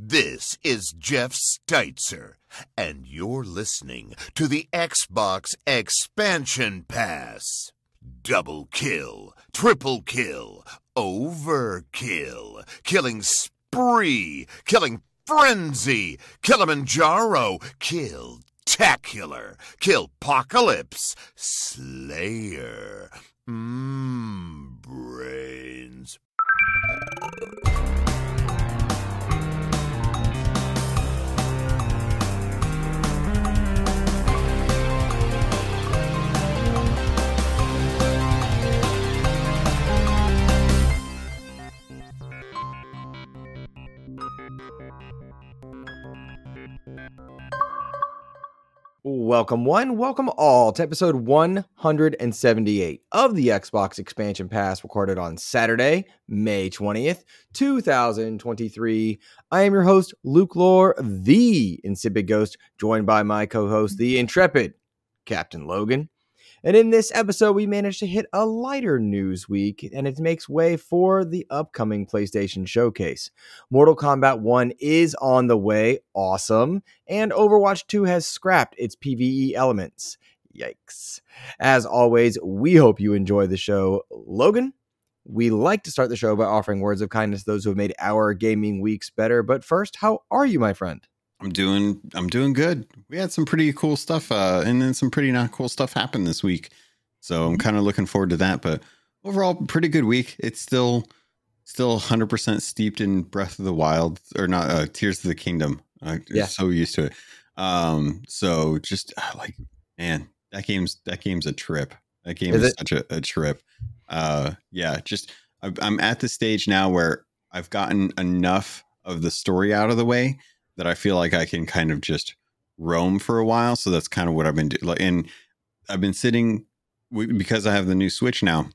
This is Jeff Steitzer, and you're listening to the Xbox Expansion Pass. Double kill, triple kill, overkill, killing spree, killing frenzy, Killimanjaro, kill tacular, kill apocalypse, slayer. Mmm, brains. Welcome, one, welcome all to episode 178 of the Xbox Expansion Pass, recorded on Saturday, May 20th, 2023. I am your host, Luke Lohr, the Insipid Ghost, joined by my co host, the Intrepid Captain Logun. And in this episode, we managed to hit a lighter news week, and it makes way for the upcoming PlayStation Showcase. Mortal Kombat 1 is on the way, awesome, and Overwatch 2 has scrapped its PvE elements. Yikes. As always, we hope you enjoy the show. Logun, we like to start the show by offering words of kindness to those who have made our gaming weeks better. But first, how are you, my friend? I'm doing I'm doing good. We had some pretty cool stuff uh and then some pretty not cool stuff happened this week. So I'm kind of looking forward to that, but overall pretty good week. It's still still 100% steeped in Breath of the Wild or not uh, Tears of the Kingdom. I'm Yeah. so used to it. Um so just uh, like man, that game's that game's a trip. That game Is is, such a, a trip. Uh yeah, just I'm at the stage now where I've gotten enough of the story out of the way that I feel like I can kind of just roam for a while. So that's kind of what I've been doing. And I've been sitting because I have the new Switch now.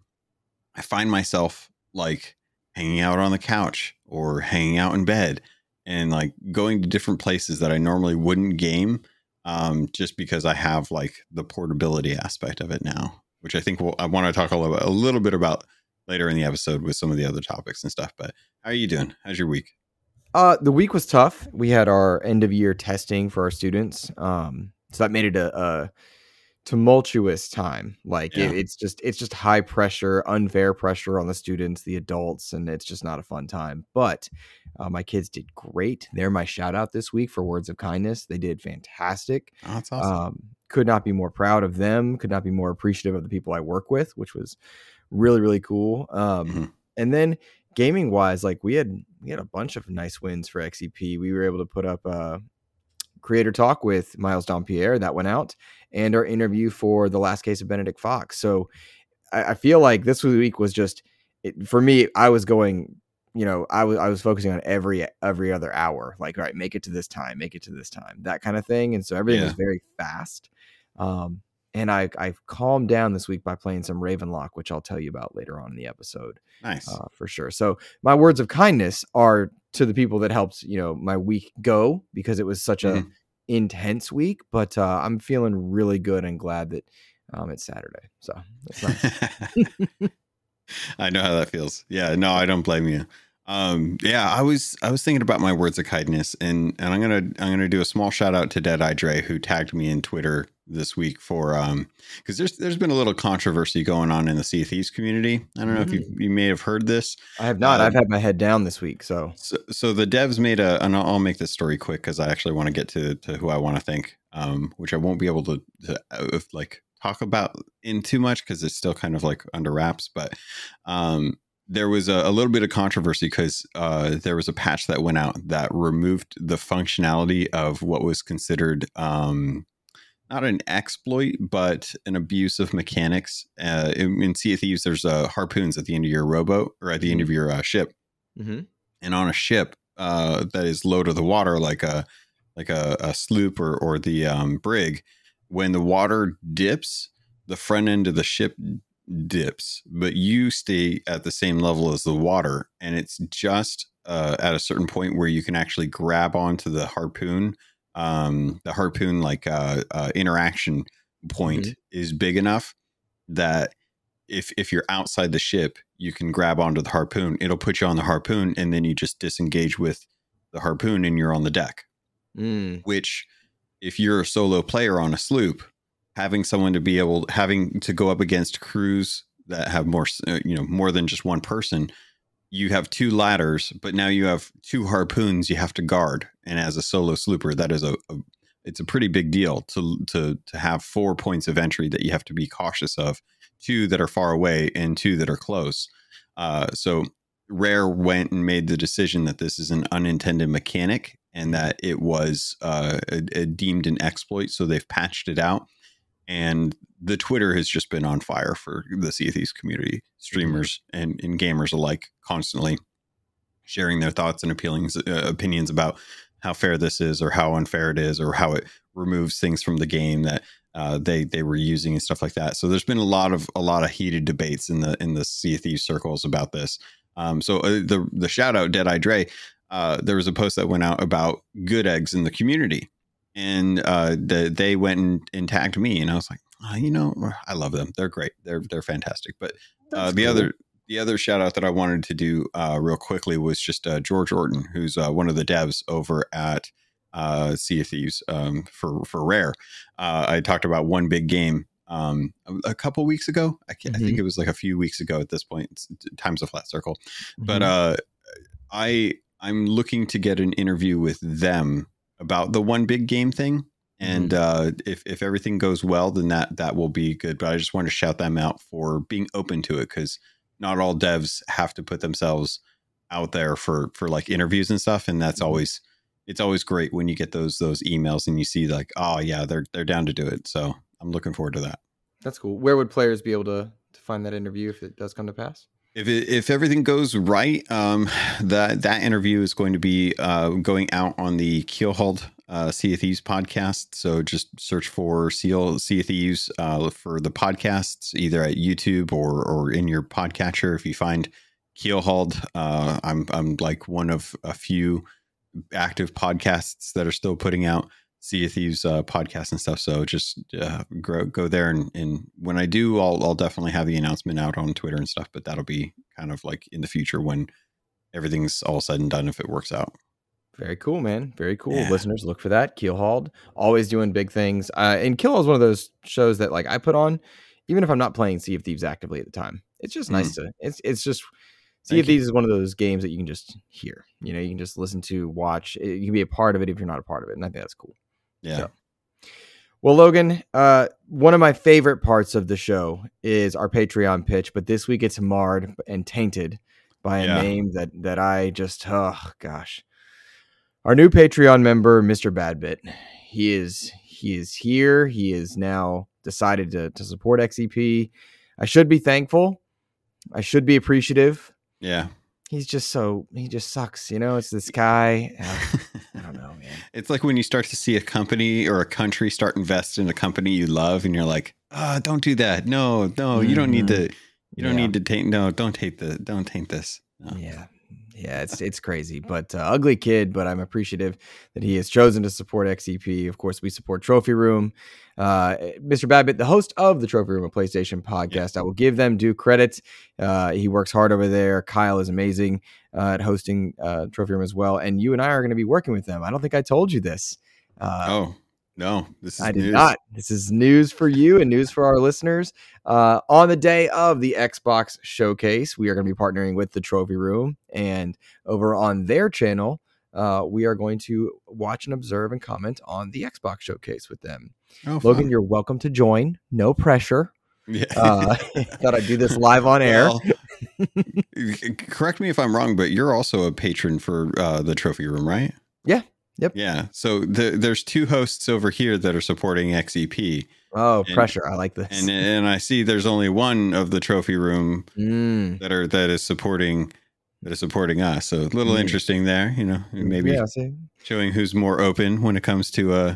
I find myself like hanging out on the couch or hanging out in bed and like going to different places that I normally wouldn't game um, just because I have like the portability aspect of it now, which I think we'll, I want to talk a little, a little bit about later in the episode with some of the other topics and stuff. But how are you doing? How's your week? Uh, the week was tough. We had our end of year testing for our students. Um, so that made it a, a tumultuous time. Like it, it's just it's just high pressure, unfair pressure on the students, the adults, and it's just not a fun time. But uh, my kids did great. They're my shout out this week for words of kindness. They did fantastic. Oh, that's awesome. Um, could not be more proud of them. Could not be more appreciative of the people I work with, which was really really cool. Um, Mhm. And then gaming wise, like we had we had a bunch of nice wins for XEP. We were able to put up a creator talk with Miles Dompierre that went out, and our interview for the last case of Benedict Fox. So I, I feel like this week was just it, for me. I was going. You know, I was I was focusing on every every other hour, like all right, make it to this time, make it to this time, that kind of thing, and so everything was very fast. Um, and I I've calmed down this week by playing some Ravenlok, which I'll tell you about later on in the episode nice. uh, for sure. So my words of kindness are to the people that helped you know my week go because it was such a Mhm. intense week. But uh, I'm feeling really good and glad that um, it's Saturday. So that's nice. I know how that feels. Yeah, no, I don't blame you. Um, yeah, I was I was thinking about my words of kindness, and and I'm gonna I'm gonna do a small shout out to Dead Eye Dre who tagged me in Twitter this week for um because there's there's been a little controversy going on in the Sea Thieves community. I don't know if you you may have heard this. I have not. Uh, I've had my head down this week. So So, so the devs made a, and I'll, I'll make this story quick because I actually want to get to to who I want to thank, um, which I won't be able to, to uh, like talk about in too much because it's still kind of like under wraps. But um, there was a, a little bit of controversy because uh, there was a patch that went out that removed the functionality of what was considered um, not an exploit, but an abuse of mechanics. Uh, in, in Sea of Thieves, there's uh, harpoons at the end of your rowboat or at the end of your uh, ship Mhm. and on a ship uh, that is low to the water, like a like a, a sloop or or the um, brig, when the water dips, the front end of the ship dips, but you stay at the same level as the water, and it's just uh, at a certain point where you can actually grab onto the harpoon. Um, the harpoon like uh, uh, interaction point is big enough that if if you're outside the ship, you can grab onto the harpoon. It'll put you on the harpoon, and then you just disengage with the harpoon and you're on the deck. Mm, Which, if you're a solo player on a sloop, having someone to be able having to go up against crews that have more uh, you know more than just one person you have two ladders but now you have two harpoons you have to guard. And as a solo slooper that is a, a it's a pretty big deal to to to have four points of entry that you have to be cautious of two that are far away and two that are close. Uh, so rare went and made the decision that this is an unintended mechanic and that it was uh, a, a deemed an exploit so they've patched it out and the Twitter has just been on fire for the Sea of Thieves community, streamers and, and gamers alike, constantly sharing their thoughts and appealings, uh, opinions about how fair this is, or how unfair it is, or how it removes things from the game that uh, they they were using and stuff like that. So there's been a lot of a lot of heated debates in the in the Sea of Thieves circles about this. Um, so uh, the the shout out Dead Eye Dre, uh, there was a post that went out about good eggs in the community and uh, the, they went and, and tagged me, and I was like, oh, you know, I love them. They're great. They're they're fantastic. But uh, the cool. other the other shout out that I wanted to do uh, real quickly was just uh, George Orton, who's uh, one of the devs over at uh, Sea of Thieves um, for for Rare. Uh, I talked about one big game um, a, couple weeks ago. I, can't, I think it was like a few weeks ago at this point. It's, time's a flat circle but Mhm. uh i i'm looking to get an interview with them about the one big game thing and uh if if everything goes well then that that will be good but i just wanted to shout them out for being open to it because not all devs have to put themselves out there for for like interviews and stuff and that's Mhm. always it's always great when you get those those emails and you see like oh yeah they're they're down to do it so i'm looking forward to that that's cool. Where would players be able to to find that interview if it does come to pass? If it, if everything goes right, um, that that interview is going to be uh, going out on the Keelhauled uh, Sea of Thieves podcast. So just search for Seal Sea of Thieves uh, for the podcasts, either at YouTube or or in your podcatcher. If you find Keelhauled, uh, I'm I'm like one of a few active podcasts that are still putting out Sea of Thieves uh, podcasts and stuff. So just uh, go, go there and, and when I do, I'll, I'll definitely have the announcement out on Twitter and stuff. But that'll be kind of like in the future when everything's all said and done if it works out. Very cool, man. Very cool. Yeah. Listeners, look for that. Keelhauled, always doing big things. Uh, and Keelhaul is one of those shows that like I put on, even if I'm not playing Sea of Thieves actively at the time. It's just nice to. It's it's just Sea Mm. Thank of. Thieves is one of those games that you can just hear. You know, you can just listen to, watch. It- You can be a part of it if you're not a part of it, and I think that's cool. Yeah. So- Well, Logun, uh, one of my favorite parts of the show is our Patreon pitch, but this week it's marred and tainted by a Yeah. name that that I just oh gosh. Our new Patreon member, Mr. Badbit. He is he is here. He is now decided to to support XEP. I should be thankful. I should be appreciative. Yeah. He's just so he just sucks, you know. It's this guy. uh, I don't know, man. It's like when you start to see a company or a country start invest in a company you love and you're like, oh, don't do that. No, no, you don't need mm-hmm. to, you don't Yeah. need to taint. No, don't taint the, don't taint this. No. Yeah. Yeah, it's it's crazy, but uh, ugly kid. But I'm appreciative that he has chosen to support XEP. Of course, we support Trophy Room. Uh, Mr. Babbitt, the host of the Trophy Room, a PlayStation podcast, I will give them due credit. Uh, he works hard over there. Kyle is amazing uh, at hosting uh, Trophy Room as well, and you and I are going to be working with them. I don't think I told you this. Uh, oh no, this is I did news. not. This is news for you and news for our listeners. Uh, on the day of the Xbox showcase, we are going to be partnering with the Trophy Room, and over on their channel, uh, we are going to watch and observe and comment on the Xbox showcase with them. Oh, Logun, fun. you're welcome to join. No pressure. yeah. Uh, thought I'd do this live on air. Well, correct me if I'm wrong, but you're also a patron for uh, the trophy room, right? Yeah. Yep. Yeah. So the, there's two hosts over here that are supporting XEP, Oh, And- pressure! I like this. and and I see there's only one of the trophy room Mm. that are that is supporting that is supporting us. So a little Mm. interesting there, you know, maybe yeah, showing who's more open when it comes to uh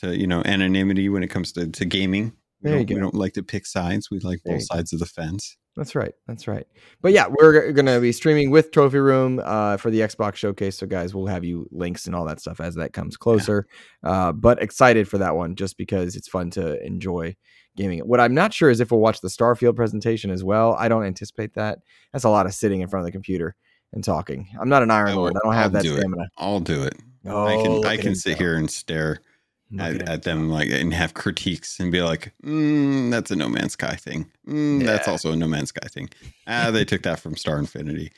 to you know anonymity when it comes to, to gaming. We There you don't, we don't like to pick sides. We like There both you go. sides of the fence. That's right. That's right. But yeah, we're going to be streaming with Trophy Room uh, for the Xbox showcase. So, guys, we'll have you links and all that stuff as that comes closer. Uh, but excited for that one just because it's fun to enjoy gaming. What I'm not sure is if we'll watch the Starfield presentation as well. I don't anticipate that. That's a lot of sitting in front of the computer. and talking. I'm not an Iron I Lord. I don't have I'll that do it. stamina. I'll do it. Oh, I can I can sit go. here and stare at, at them like and have critiques and be like, mm, "That's a No Man's Sky thing. Mm, That's also a No Man's Sky thing." Ah, they took that from Star Infinity.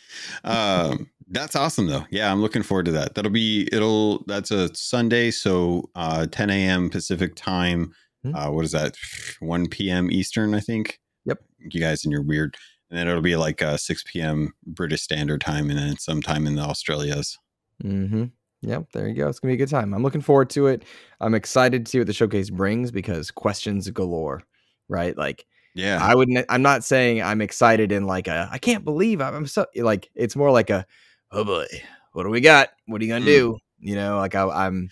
Um, that's awesome though. Yeah, I'm looking forward to that. That'll be it'll. That's a Sunday, so uh, 10 a.m. Pacific time. Hmm. Uh, what is that? 1 p.m. Eastern, I think. Yep. You guys and you're weird. And then it'll be like uh, 6 p.m. British Standard Time, and then sometime in the Australias. Mm-hmm. Yep, there you go. It's gonna be a good time. I'm looking forward to it. I'm excited to see what the showcase brings because questions galore, right? Like Yeah. I wouldn't. I'm not saying I'm excited in like a. I can't believe I'm, I'm so like. It's more like a. Oh boy, what do we got? What are you gonna Mm. do? You know, like I, I'm.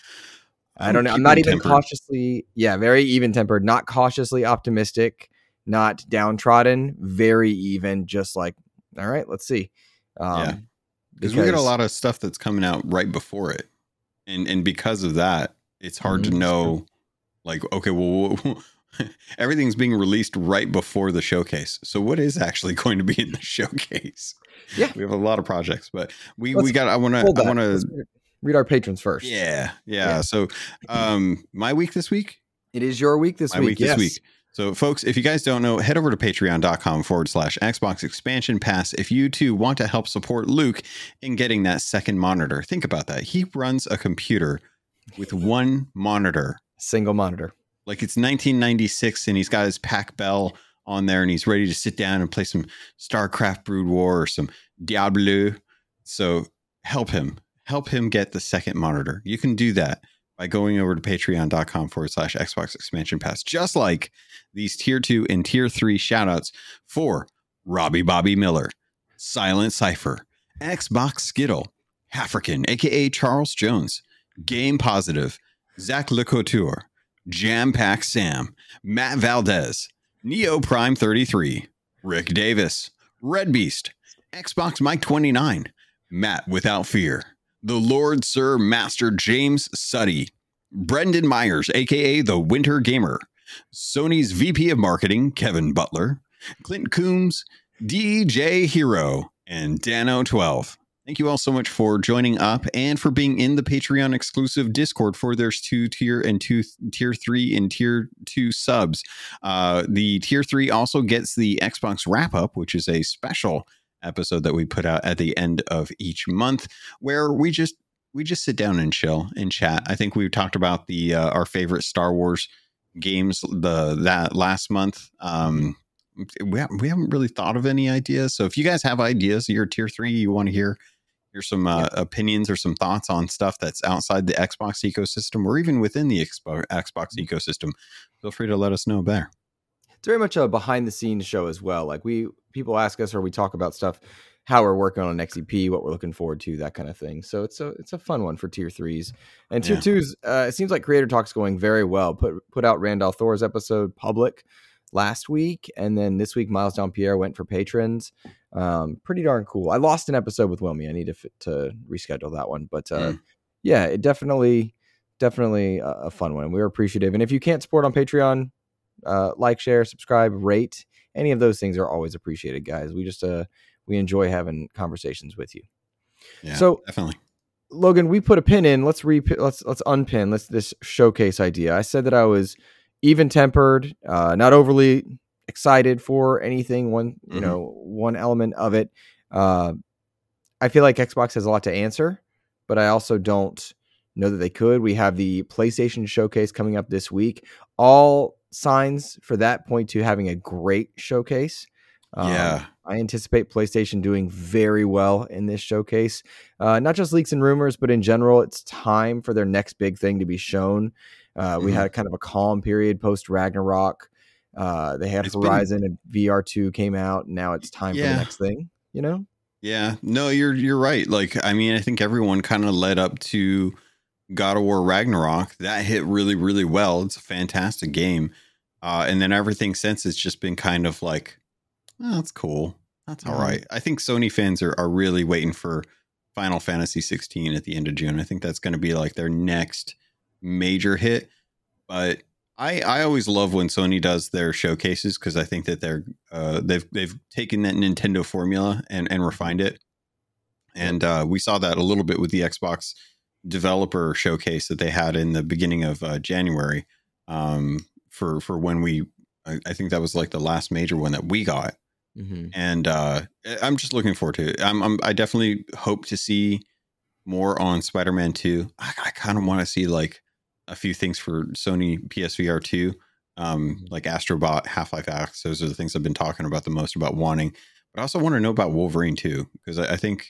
I don't know. I'm not even even cautiously. Yeah, very even tempered. Not cautiously optimistic. Not downtrodden. Very even. Just like, all right, let's see. Um, Yeah. Because we get a lot of stuff that's coming out right before it, and and because of that, it's hard Mhm, to know. Like, okay, well, everything's being released right before the showcase. So, what is actually going to be in the showcase? Yeah. we have a lot of projects, but we we Let's got. I want to. I want to. read- read our patrons first. Yeah, yeah, Yeah. So, um, my week this week. It is your week this my week. week yes. this week. So, folks, if you guys don't know, head over to patreon.com forward slash Xbox expansion pass if you too want to help support Luke in getting that second monitor. Think about that. He runs a computer with one monitor, Single monitor. like it's 1996, and he's got his Pac Bell on there and he's ready to sit down and play some StarCraft Brood War or some Diablo. So, help him. Help him get the second monitor. You can do that by going over to patreon.com forward slash Xbox expansion pass, just like these tier two and tier three shout outs for Robbie Bobby Miller, Silent Cipher, Xbox Skittle, African, aka Charles Jones, Game Positive, Zach LeCouture, Jam Pack Sam, Matt Valdez, Neo Prime 33, Rick Davis, Red Beast, Xbox Mike 29, Matt Without Fear, the Lord Sir Master James Suddy, Brendan Myers, aka the Winter Gamer, Sony's VP of Marketing, Kevin Butler, Clint Coombs, DJ Hero, and Dano12. Thank you all so much for joining up and for being in the Patreon exclusive Discord for there's two tier and two tier three and tier two subs. Uh, the tier three also gets the Xbox wrap up, which is a special episode that we put out at the end of each month, where we just we just sit down and chill and chat. I think we've talked about the uh, our favorite Star Wars games the that last month. Um, we haven't, we haven't really thought of any ideas. So if you guys have ideas, you're tier three, you want to hear hear some uh, opinions or some thoughts on stuff that's outside the Xbox ecosystem or even within the Xbox, Xbox ecosystem, feel free to let us know there. It's very much a behind the scenes show as well. Like we people ask us or we talk about stuff, how we're working on an XEP, what we're looking forward to, that kind of thing. So it's a it's a fun one for tier threes and tier Yeah. twos. Uh, it seems like Creator Talk's going very well. Put put out Randall Thor's episode public last week, and then this week Miles Dompierre went for patrons. Um, pretty darn cool. I lost an episode with Wilmy. I need to fit, to reschedule that one, but uh, Mm. yeah, it definitely definitely a, a fun one. We're appreciative, and if you can't support on Patreon, uh, like, share, subscribe, rate. Any of those things are always appreciated, guys. We just uh we enjoy having conversations with you. Yeah, So- definitely. Logun, we put a pin in. Let's re let's let's unpin. Let's this showcase idea. I said that I was even tempered, uh, not overly excited for anything. One you Mhm. know one element of it. Uh, I feel like Xbox has a lot to answer, but I also don't know that they could. We have the PlayStation showcase coming up this week. All signs for that point to having a great showcase. Um, Yeah. I anticipate PlayStation doing very well in this showcase. Uh, not just leaks and rumors, but in general, it's time for their next big thing to be shown. Uh, We Mhm. had kind of a calm period post Ragnarok. Uh, they had It's been- Horizon and VR2 came out. And now it's time for the next thing, you know? Yeah, no, you're you're right. Like, I mean, I think everyone kind of led up to God of War Ragnarok. That hit really, really well. It's a fantastic game, uh, and then everything since has just been kind of like, oh, that's cool. That's all Mhm. right. I think Sony fans are are really waiting for Final Fantasy 16 at the end of June. I think that's going to be like their next major hit. But I I always love when Sony does their showcases because I think that they're uh, they've they've taken that Nintendo formula and and refined it. And uh, we saw that a little bit with the Xbox developer showcase that they had in the beginning of uh, January um, for for when we. I, I think that was like the last major one that we got, Mhm. and uh, I'm just looking forward to it. I'm, I'm I definitely hope to see more on Spider-Man Two. I, I kind of want to see like a few things for Sony PSVR Two, um, like Astrobot, Half-Life Alyx. Those are the things I've been talking about the most about wanting. But I also want to know about Wolverine too, because I, I think,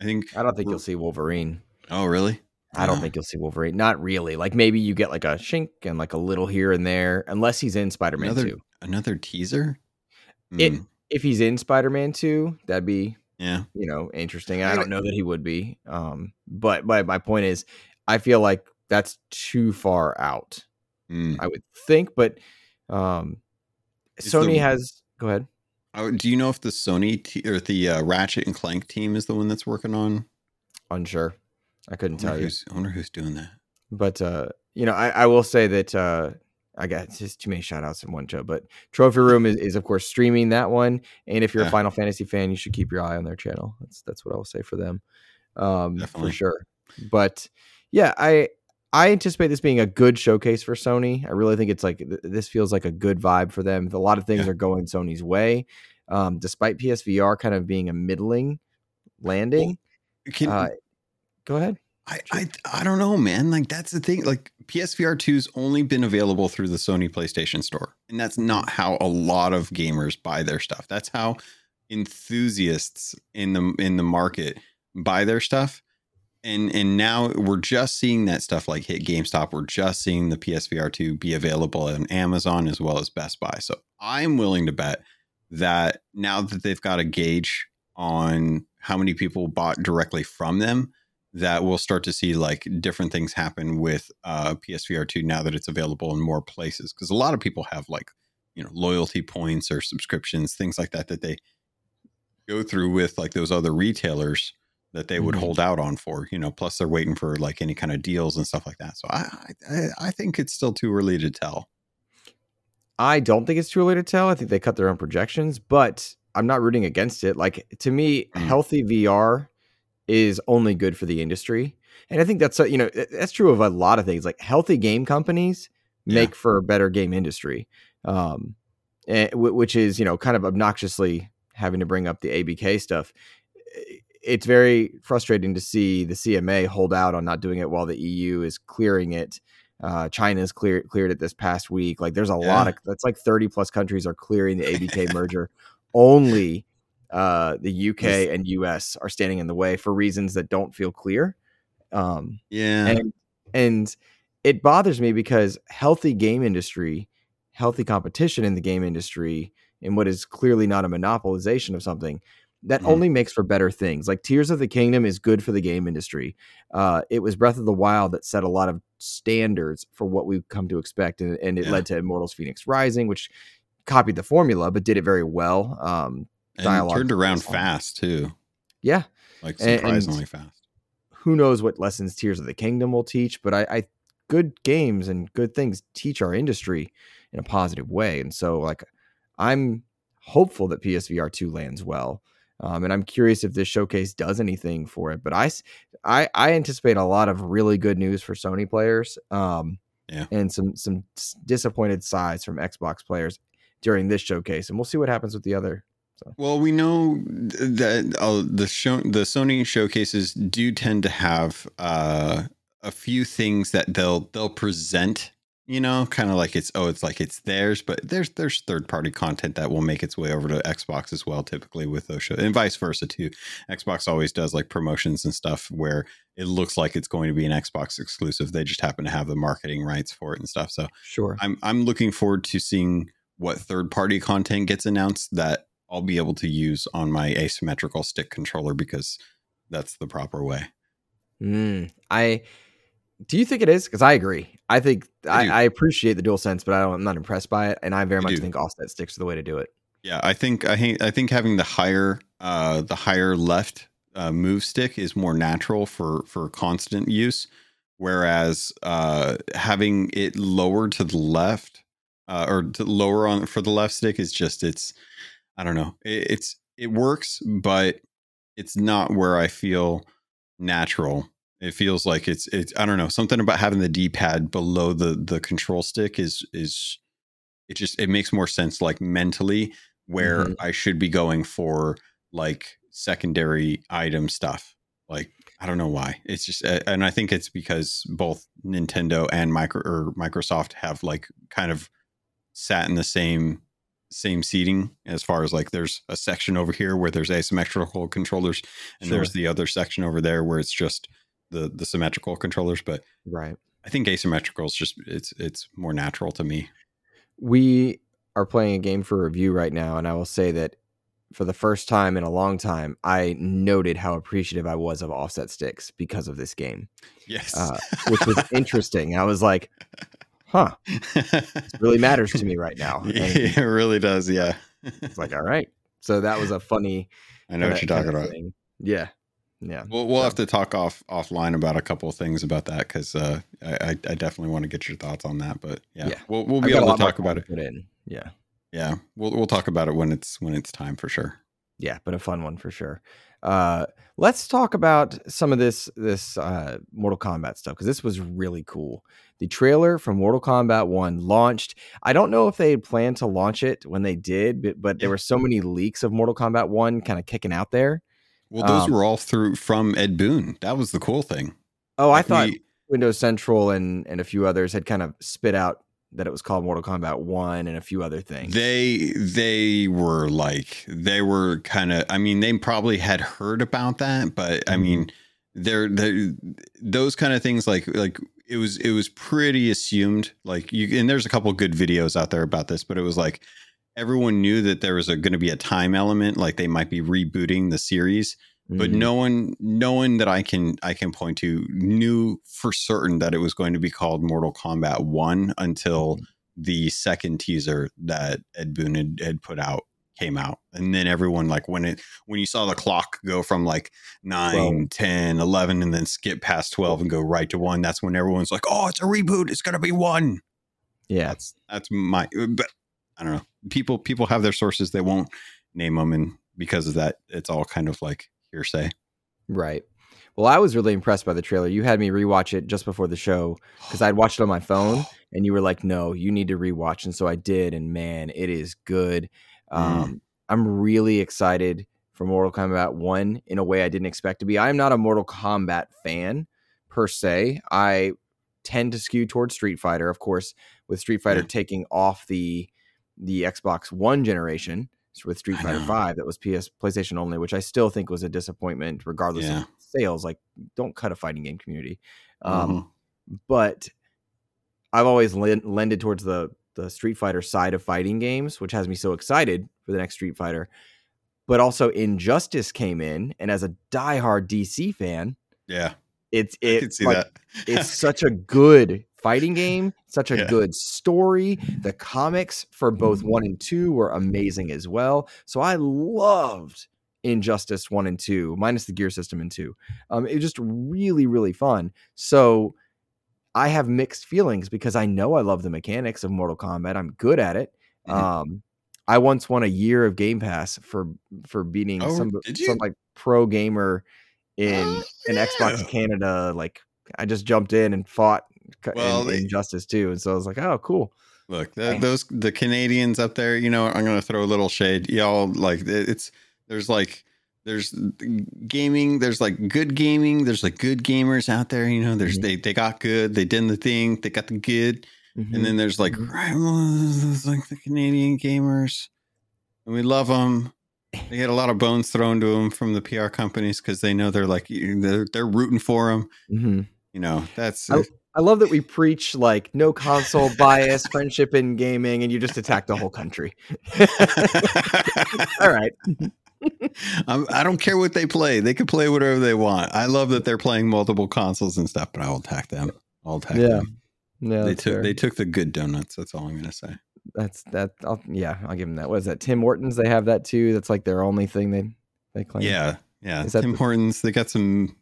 I think. I don't think you'll see Wolverine. Oh, really? I don't think you'll see Wolverine. Not really. Like maybe you get like a shink and like a little here and there, unless he's in Spider Man Another- 2. another teaser. It- Hmm, If he's in Spider Man 2, that'd be, yeah. you know, interesting. I don't know that he would be. Um, but but my point is, I feel like that's too far out. Hmm. I would think, but um, Is Sony the- has. Go ahead. Oh, do you know if the Sony te- or the uh, Ratchet and Clank team is the one that's working on? Unsure. I couldn't tell you. I wonder who's doing that. But uh, you know, I, I will say that uh, I got just too many shout outs in one show. But Trophy Room is, is of course streaming that one. And if you're Yeah. a Final Fantasy fan, you should keep your eye on their channel. That's that's what I will say for them. Um Definitely. for sure. But yeah, I I anticipate this being a good showcase for Sony. I really think it's like th- this feels like a good vibe for them. A lot of things Yeah. are going Sony's way. Um, despite PSVR kind of being a middling landing. Can, uh, go ahead. I, I I don't know, man. Like that's the thing. Like PSVR 2's only been available through the Sony PlayStation Store, and that's not how a lot of gamers buy their stuff. That's how enthusiasts in the in the market buy their stuff. And and now we're just seeing that stuff like hit GameStop. We're just seeing the PSVR 2 be available on Amazon as well as Best Buy. So I'm willing to bet that now that they've got a gauge on how many people bought directly from them, that we'll start to see like different things happen with uh, PSVR 2 now that it's available in more places. Because a lot of people have like, you know, loyalty points or subscriptions, things like that, that they go through with like those other retailers that they would Mhm. hold out on for, you know, plus they're waiting for like any kind of deals and stuff like that. So I, I, I think it's still too early to tell. I don't think it's too early to tell. I think they cut their own projections, but I'm not rooting against it. Like to me, Mm. healthy VR is only good for the industry, and I think that's you know that's true of a lot of things. Like healthy game companies Yeah. make for a better game industry, um, eh, which is you know kind of obnoxiously having to bring up the ABK stuff. It's very frustrating to see the CMA hold out on not doing it while the EU is clearing it. Uh, China's clear, cleared it this past week. Like there's a lot of that's like 30 plus countries are clearing the ABK merger. Only uh, the UK Yes. and US are standing in the way for reasons that don't feel clear. Um, Yeah. and and it bothers me because healthy game industry, healthy competition in the game industry, in what is clearly not a monopolization of something, that Mhm. only makes for better things. Like Tears of the Kingdom is good for the game industry. Uh, it was Breath of the Wild that set a lot of standards for what we've come to expect, and, and it Yeah. led to Immortals: Fenyx Rising, which copied the formula but did it very well. Um, dialogue turned around fast too. yeah, Like And- and- surprisingly fast. who knows what lessons Tears of the Kingdom will teach, but I, I good games and good things teach our industry in a positive way. And so like I'm hopeful that PSVR 2 lands well. Um, and I'm curious if this showcase does anything for it. But I, I anticipate a lot of really good news for Sony players. Um, Yeah. and some some disappointed sighs from Xbox players during this showcase, and we'll see what happens with the other. Well, we know that uh, the show, the Sony showcases do tend to have uh, a few things that they'll they'll present. You know, kind of like it's oh, it's like it's theirs, but there's there's third party content that will make its way over to Xbox as well. Typically with those shows, and vice versa too. Xbox always does like promotions and stuff where it looks like it's going to be an Xbox exclusive. They just happen to have the marketing rights for it and stuff. So Sure. I'm I'm looking forward to seeing what third party content gets announced that I'll be able to use on my asymmetrical stick controller because that's the proper way. Mm, I do you think it is? Because I agree. I think I I. I, appreciate the dual sense, but I don't, I'm not impressed by it, and I very I much do. think offset sticks are the way to do it. Yeah, I think I think I think having the higher uh the higher left uh, move stick is more natural for for constant use, whereas uh having it lower to the left uh, or to lower on for the left stick is just it's I don't know it, it's it works, but it's not where I feel natural. It feels like it's it's I don't know something about having the D pad below the the control stick is is it just it makes more sense like mentally where Mhm. I should be going for like secondary item stuff. Like I don't know why. It's just and I think it's because both Nintendo and micro or Microsoft have like kind of sat in the same same seating as far as like there's a section over here where there's asymmetrical controllers and there's the other section over there where it's just the the symmetrical controllers but Right. i think asymmetrical is just it's it's more natural to me We are playing a game for review right now, and I will say that for the first time in a long time, I noted how appreciative I was of offset sticks because of this game, yes uh, which was interesting. I was like, huh, it really matters to me right now. And it really does yeah it's like, all right. So that was a funny. i know what you're talking about thing. Yeah. Yeah. We'll, we'll So- have to talk off offline about a couple of things about that because uh, I, I definitely want to get your thoughts on that. But yeah, Yeah. we'll we'll be able to talk about it. Put in. Yeah. Yeah, we'll we'll talk about it when it's when it's time for sure. Yeah but a fun one for sure. Uh let's talk about some of this this uh mortal kombat stuff because this was really cool. The trailer from mortal kombat 1 launched. I don't know if they had planned to launch it when they did but, but there were so many leaks of mortal kombat 1 kind of kicking out there. Well, those Um, were all through from Ed Boon. That was the cool thing. oh i Like, thought we- windows central and and a few others had kind of spit out that it was called mortal kombat 1 and a few other things they they were like they were kind of. I mean, they probably had heard about that, but I Mhm. mean, they're they those kind of things like like it was it was pretty assumed like you and there's a couple good videos out there about this but it was like everyone knew that there was going to be a time element like they might be rebooting the series but Mhm. no one no one that i can i can point to knew for certain that it was going to be called mortal kombat 1 until the second teaser that ed boon had, had put out came out. And then everyone like when it when you saw the clock go from like 9 Twelve. 10 11 and then skip past 12 and go right to 1 that's when everyone's like oh it's a reboot. It's going to be 1 yeah. That's that's my but i don't know. People people have their sources. They won't name them and because of that it's all kind of like hearsay Right. Well, I was really impressed by the trailer. You had me rewatch it just before the show because I'd watched it on my phone, and you were like, "No, you need to rewatch," and so I did. And man, it is good. Um, I'm really excited for Mortal Kombat One in a way I didn't expect to be. I'm not a Mortal Kombat fan per se. I tend to skew towards Street Fighter, of course, with Street Fighter Yeah. taking off the the Xbox One generation with Street Fighter. Five that was PS PlayStation only, which I still think was a disappointment, regardless Yeah. of sales. Like, don't cut a fighting game community. Um, Mhm. But I've always len- lended towards the the Street Fighter side of fighting games, which has me so excited for the next Street Fighter. But also, Injustice came in, and as a diehard DC fan, yeah it's it like, it's such a good fighting game, such a Yeah. good story. The comics for both one and two were amazing as well. So I loved Injustice one and two, minus the gear system in two. Um, it was just really, really fun. So I have mixed feelings because I know I love the mechanics of Mortal Kombat. I'm good at it. Mhm. Um, I once won a year of Game Pass for for beating Oh, some some like pro gamer in Oh, in Xbox. Canada. Like I just jumped in and fought Well, they- Injustice too, and so I was like, oh, cool. Look, those the Canadians up there. You know, I'm gonna throw a little shade. Y'all like it- it's there's like there's gaming. There's like good gaming. There's like good gamers out there. You know, there's Mhm. they they got good. They did the thing. They got the good. Mhm. And then there's like Mhm. rivals, like the Canadian gamers, and we love them. They get a lot of bones thrown to them from the PR companies because they know they're like they're, they're rooting for them. Mhm. You know, that's I- I love that we preach like no console bias, friendship in gaming, and you just attack the whole country. All right. I'm, I don't care what they play. They can play whatever they want. I love that they're playing multiple consoles and stuff, but I'll attack them. I'll attack Yeah. them. No, they took fair. they took the good donuts. That's all I'm gonna say. that's that. I'll, yeah, I'll give them that. What is that? Tim Hortons. They have that too. That's like their only thing they they claim. Yeah, yeah. Is that Tim the- Hortons. They got some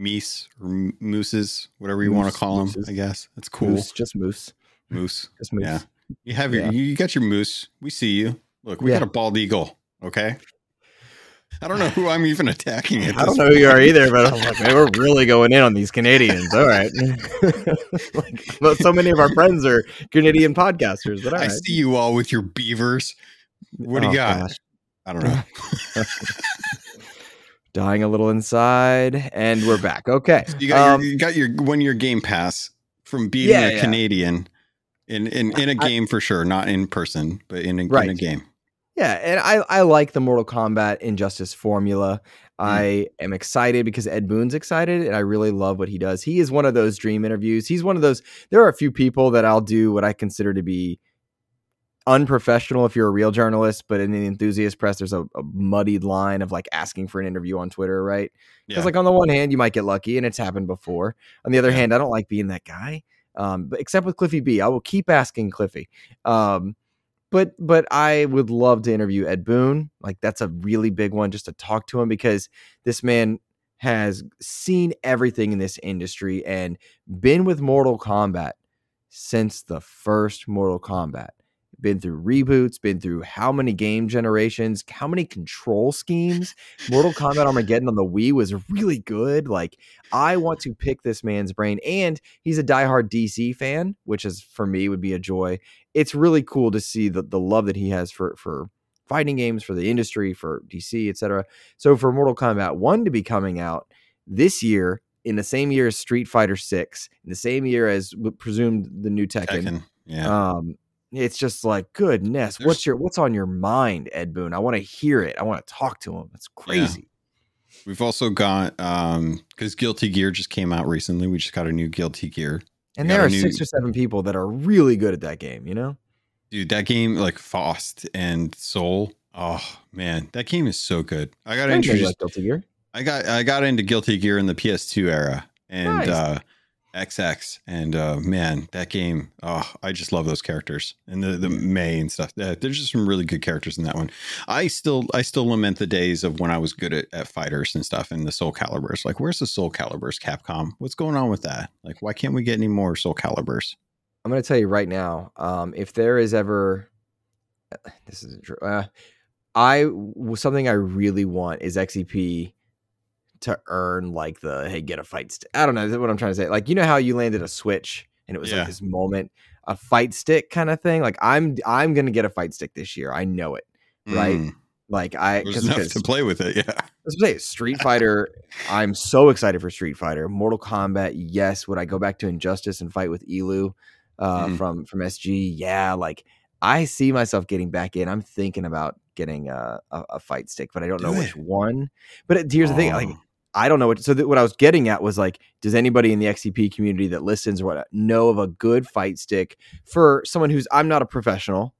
meese or mooses, whatever you want to call them. mooses. I guess that's cool. Moose, just moose, Moose. just moose. Yeah. You have your Yeah. you got your moose. We see you. Look, we Yeah. got a bald eagle. Okay. I don't know who I'm even attacking. At I don't know who you are either, but I'm like, man, we're really going in on these Canadians. All right. like, but so many of our friends are Canadian podcasters, but I right. see you all with your beavers. What do Oh, you got? gosh. I don't know. Dying a little inside, and we're back. Okay. You got Um, your you got your one year game pass from beating Yeah, a yeah. Canadian in in, in a I- game for sure, not in person, but in a, in a game. Yeah, and I, I like the Mortal Kombat Injustice formula. I am excited because Ed Boon's excited, and I really love what he does. He is one of those dream interviews. He's one of those. There are a few people that I'll do what I consider to be unprofessional if you're a real journalist, but in the enthusiast press, there's a, a muddied line of like asking for an interview on Twitter, right? Because Yeah. like on the one hand, you might get lucky, and it's happened before. On the other Yeah. hand, I don't like being that guy. Um, but except with Cliffy B, I will keep asking Cliffy. Um, but but I would love to interview Ed Boon. Like that's a really big one just to talk to him because this man has seen everything in this industry and been with Mortal Kombat since the first Mortal Kombat. Been through reboots, been through how many game generations, how many control schemes. Mortal Kombat Armageddon on the Wii was really good. Like, I want to pick this man's brain. And he's a diehard DC fan, which is for me would be a joy. It's really cool to see the, the love that he has for for fighting games, for the industry, for DC, etc. So for Mortal Kombat 1 to be coming out this year in the same year as Street Fighter 6, in the same year as presumed the new Tekken. Tekken. Yeah. Um, it's just like goodness. There's- what's your what's on your mind, Ed Boon? I want to hear it. I want to talk to him. It's crazy. We've also got um because Guilty Gear just came out recently. We just got a new Guilty Gear. And We there are new- six or seven people that are really good at that game. You know, Dude, that game like Faust and Sol. Oh man, that game is so good. I got I didn't know you introduced liked Guilty Gear. I got I got into Guilty Gear in the PS2 era and Nice. uh XX and uh man, that game, oh, I just love those characters and the the May and stuff. Uh, There's just some really good characters in that one. I still I still lament the days of when I was good at, at fighters and stuff and the Soul Caliburs. Like, where's the Soul Caliburs, Capcom? What's going on with that? Like, why can't we get any more Soul Caliburs? I'm going to tell you right now. Um, if there is ever, this isn't true. Uh, I something I really want is XEP to earn like the hey get a fight stick. I don't know what I'm trying to say. Like you know how you landed a switch and it was Yeah. like this moment, a fight stick kind of thing. Like I'm I'm gonna get a fight stick this year. I know it. Right. Mm, Like I there's enough to play with it. Yeah. Let's say Street Fighter. I'm so excited for Street Fighter. Mortal Kombat. Yes. Would I go back to Injustice and fight with Elu uh, Mhm. from from SG? Yeah. Like I see myself getting back in. I'm thinking about getting a, a, a fight stick, but I don't know Do which one. But it, here's the thing. Like Oh. I don't know what. So th- what I was getting at was like, does anybody in the XEP community that listens or what know of a good fight stick for someone who's I'm not a professional,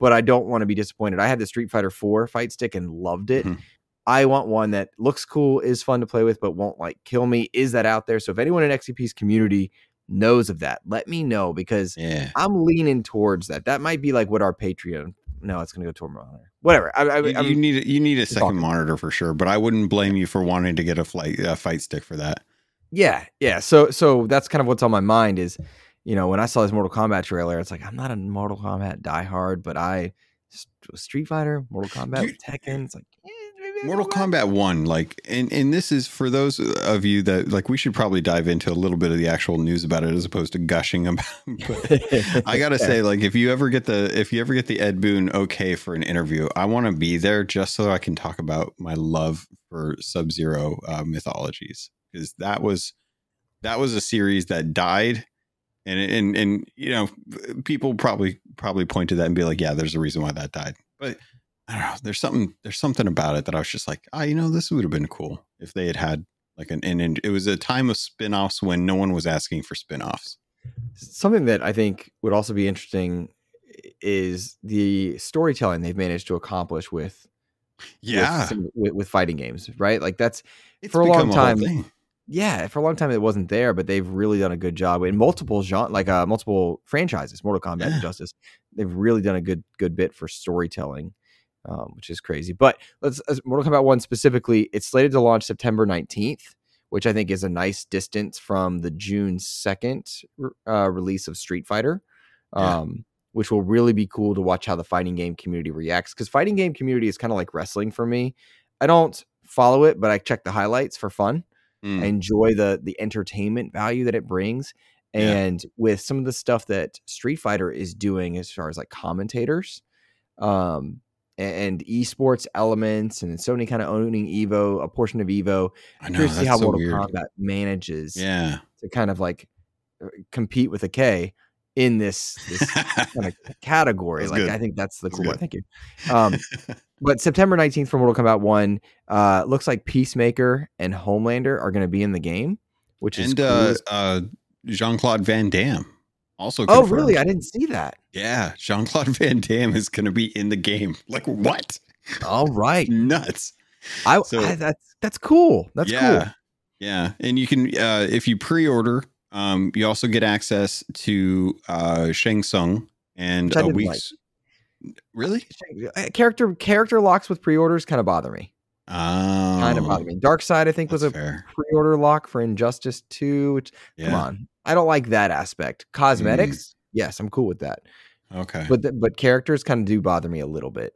but I don't want to be disappointed. I had the Street Fighter 4 fight stick and loved it. Mhm. I want one that looks cool, is fun to play with, but won't like kill me. Is that out there? So if anyone in XEP's community knows of that, let me know because Yeah. I'm leaning towards that. That might be like what our Patreon. No, it's going to go to a monitor. Whatever. I, I, You, you need you need a second talking. monitor for sure, but I wouldn't blame you for wanting to get a flight a fight stick for that. Yeah, yeah. So so that's kind of what's on my mind is, you know, when I saw this Mortal Kombat trailer, it's like I'm not a Mortal Kombat diehard, but I Street Fighter, Mortal Kombat, Dude, Tekken. It's like eh, Mortal. Kombat One, like, and and this is for those of you that like. We should probably dive into a little bit of the actual news about it as opposed to gushing about. But I gotta say, like, if you ever get the if you ever get the Ed Boon okay for an interview, I want to be there just so I can talk about my love for Sub Zero uh, mythologies because that was that was a series that died. And, and and you know people probably probably point to that and be like yeah there's a reason why that died but I don't know. There's something. There's something about it that I was just like, ah, you know, this would have been cool if they had had like an. And, and it was a time of spin-offs when no one was asking for spin-offs. Something that I think would also be interesting is the storytelling they've managed to accomplish with Yeah, with, with, with fighting games, right? Like that's it's for a long time- thing. yeah, for a long time it wasn't there, but they've really done a good job in multiple genre, like uh, multiple franchises, Mortal Kombat, Yeah. Injustice. They've really done a good good bit for storytelling, um, which is crazy. But let's Mortal Kombat One specifically. It's slated to launch September nineteenth, which I think is a nice distance from the June second uh, release of Street Fighter. Yeah. Um, which will really be cool to watch how the fighting game community reacts because fighting game community is kind of like wrestling for me. I don't follow it, but I check the highlights for fun. Mm. I enjoy the the entertainment value that it brings. Yeah. And with some of the stuff that Street Fighter is doing as far as like commentators, um, and, esports elements, and Sony kind of owning Evo, a portion of Evo. I I'm curious to see how so Mortal weird. Kombat manages Yeah. to kind of like uh, compete with a K in this this kind of category. That's like good. I think that's the That's cool good. Thank you. Um, but September 19th for Mortal Kombat 1, uh, looks like Peacemaker and Homelander are going to be in the game, which is and cool. uh, uh, Jean Claude Van Damme also. oh, really? I didn't see that. Yeah, Jean Claude Van Damme is going to be in the game. Like what? All right. Nuts. I, So- I that's that's cool. That's yeah, cool. Yeah, and you can uh, if you pre-order, um, you also get access to uh, Shang Tsung and a I a didn't week's. Really? Uh, Character character locks with pre-orders kind of bother me. Oh, Kind of bother me. Dark Side, I think, was a fair. pre-order lock for Injustice 2, which Yeah. come on. I don't like that aspect. Cosmetics, yes, I'm cool with that. Okay, But the, but characters kind of do bother me a little bit.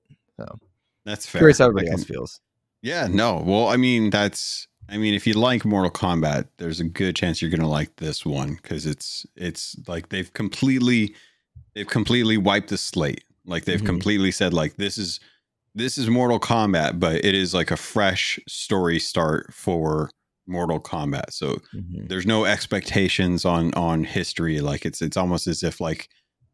that's fair. Curious how everybody can- else feels. Yeah, no. Well, I mean, that's. I mean, if you like Mortal Kombat, there's a good chance you're gonna like this one because it's it's like they've completely they've completely wiped the slate. Like they've Mhm. completely said like this is this is Mortal Kombat, but it is like a fresh story start for Mortal Kombat. So Mhm. there's no expectations on on history. Like it's it's almost as if like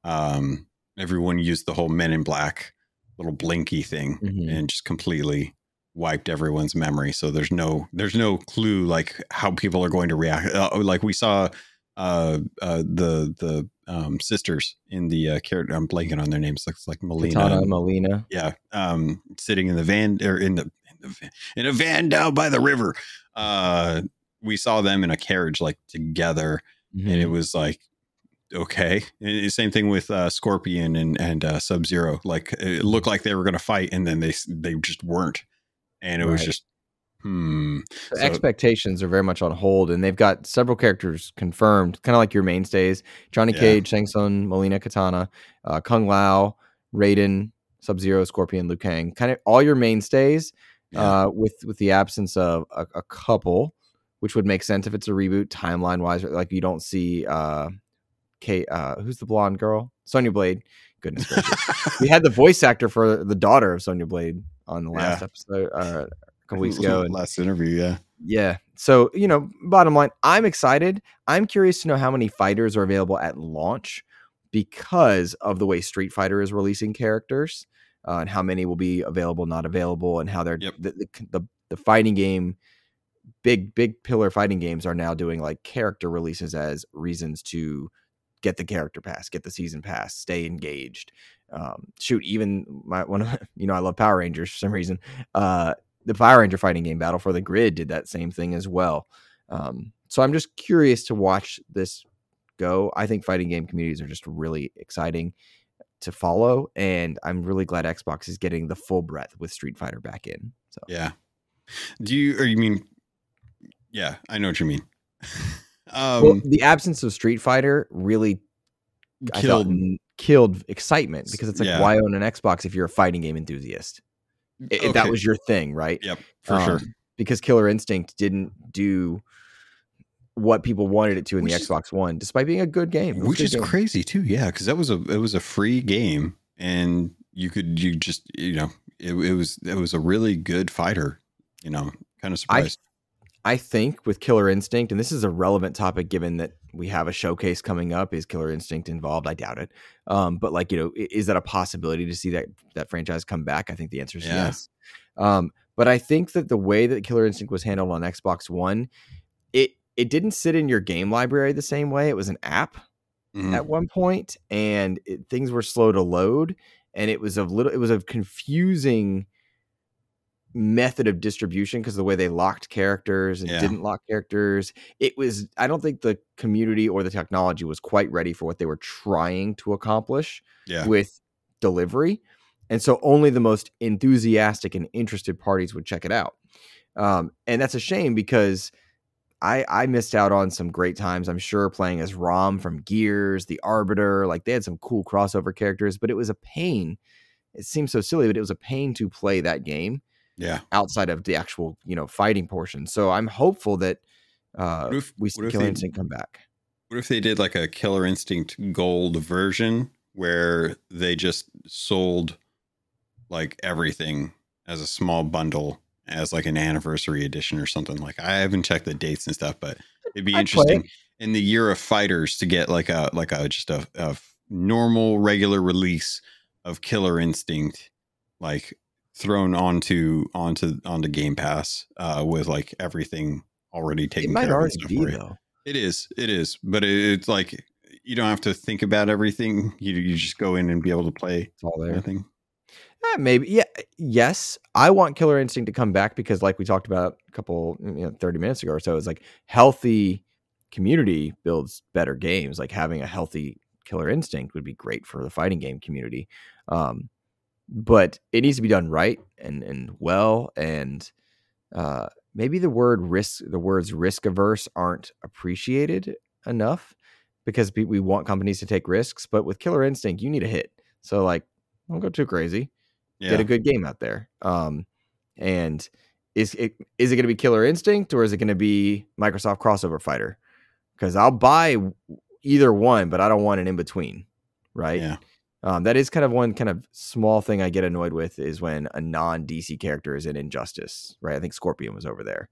um everyone used the whole Men in Black little blinky thing Mhm. and just completely wiped everyone's memory. So there's no there's no clue like how people are going to react. Uh, like we saw uh uh the the um sisters in the uh character I'm blanking on their names. Looks like Mileena. Katana, Mileena. yeah um sitting in the van or in the in, the van, in a van down by the river uh we saw them in a carriage like together and it Mhm. was like okay and same thing with uh scorpion and and uh sub zero like it looked like they were gonna fight and then they they just weren't and it was just hmm So- expectations are very much on hold, and they've got several characters confirmed, kind of like your mainstays: Johnny Yeah. Cage, Shang Tsung, Mileena Katana, uh, Kung Lao, Raiden, Sub Zero, Scorpion, Liu Kang. Kind of all your mainstays, yeah. uh, with with the absence of a, a couple, which would make sense if it's a reboot timeline wise. Like you don't see uh, Kate, uh, who's the blonde girl? Sonya Blade. Goodness gracious. we had the voice actor for the daughter of Sonya Blade on the last Yeah. episode uh, couple weeks ago, and last interview yeah yeah. So, you know, bottom line, I'm excited. I'm curious to know how many fighters are available at launch because of the way Street Fighter is releasing characters uh, and how many will be available, not available, and how they're Yep. the, the, the, the fighting game, big, big pillar fighting games are now doing like character releases as reasons to get the character pass, get the season pass, stay engaged. Um, shoot, even my one of you know, I love Power Rangers for some reason. Uh, the Power Ranger fighting game Battle for the Grid did that same thing as well. Um, so I'm just curious to watch this go. I think fighting game communities are just really exciting to follow, and I'm really glad Xbox is getting the full breadth with Street Fighter back in. So yeah do you or you mean yeah i know what you mean um well, the absence of Street Fighter really I thought killed killed excitement because it's like Yeah. why own an Xbox if you're a fighting game enthusiast? I- if Okay. that was your thing, right? yep for sure Um, because Killer Instinct didn't do what people wanted it to in Which the is- Xbox One, despite being a good game. It which good is game. crazy too yeah because that was a it was a free game and you could you just you know it, it was it was a really good fighter you know kind of surprised I think with Killer Instinct, and this is a relevant topic given that we have a showcase coming up. Is Killer Instinct involved? I doubt it. Um, but like you know, is that a possibility to see that that franchise come back? I think the answer is Yeah. yes. Um, but I think that the way that Killer Instinct was handled on Xbox One, it it didn't sit in your game library the same way. It was an app. Mhm. at one point and it, things were slow to load and it was a little it was a confusing method of distribution because the way they locked characters and Yeah. didn't lock characters it was i don't think the community or the technology was quite ready for what they were trying to accomplish yeah. with delivery and so only the most enthusiastic and interested parties would check it out. Um, and that's a shame because I, I missed out on some great times i'm sure playing as RAAM from gears the arbiter like they had some cool crossover characters but it was a pain it seems so silly but it was a pain to play that game Yeah. outside of the actual you know fighting portion. So I'm hopeful that uh, What if- we see Killer they- Instinct come back. What if they did like a Killer Instinct Gold version where they just sold like everything as a small bundle as like an anniversary edition or something? Like I haven't checked the dates and stuff, but it'd be I'd interesting in the year of fighters to get like a like a just a, a normal regular release of Killer Instinct like thrown onto onto onto Game Pass uh with like everything already It taken might care of already stuff be though. It is. It is. But it, it's like you don't have to think about everything. You you just go in and be able to play It's all there. everything. Eh, maybe. Yeah. Yes. I want Killer Instinct to come back because, like we talked about a couple, you know, 30 minutes ago or so, it's like healthy community builds better games. Like having a healthy Killer Instinct would be great for the fighting game community. Um, but it needs to be done right and and well and uh maybe the word risk the words risk averse aren't appreciated enough because we want companies to take risks but with killer instinct you need a hit so like don't go too crazy Yeah. get a good game out there. Um, and is it is it going to be Killer Instinct or is it going to be Microsoft Crossover Fighter? Because I'll buy either one, but I don't want an in between, right? Yeah. Um, that is kind of one kind of small thing I get annoyed with is when a non DC character is in Injustice, right? I think Scorpion was over there,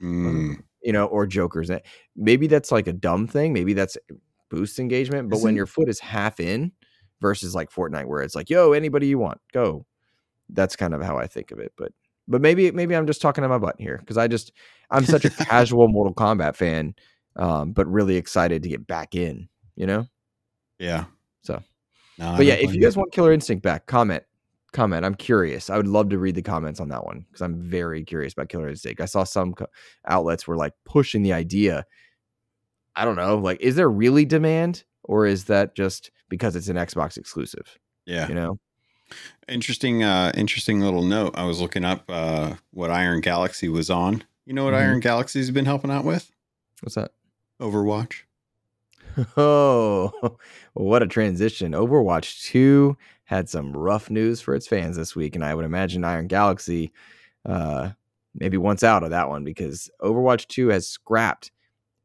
Mm, you know, or Joker's. Maybe that's like a dumb thing. Maybe that's boost engagement. But when Isn't- your foot is half in versus like Fortnite, where it's like, yo, anybody you want, go. That's kind of how I think of it. But but maybe maybe I'm just talking to my butt here because I just I'm such a casual Mortal Kombat fan, um, but really excited to get back in. You know. yeah. So. No, But yeah, if you blame guys want Killer Instinct back, comment. Comment. I'm curious. I would love to read the comments on that one because I'm very curious about Killer Instinct. I saw some co- outlets were like pushing the idea. I don't know. Like, is there really demand, or is that just because it's an Xbox exclusive? yeah. You know. Interesting. Uh, interesting little note. I was looking up uh, what Iron Galaxy was on. You know what Mhm. Iron Galaxy's been helping out with? What's that? Overwatch. Oh, what a transition. Overwatch 2 had some rough news for its fans this week, and I would imagine Iron Galaxy uh, maybe once out of that one because Overwatch 2 has scrapped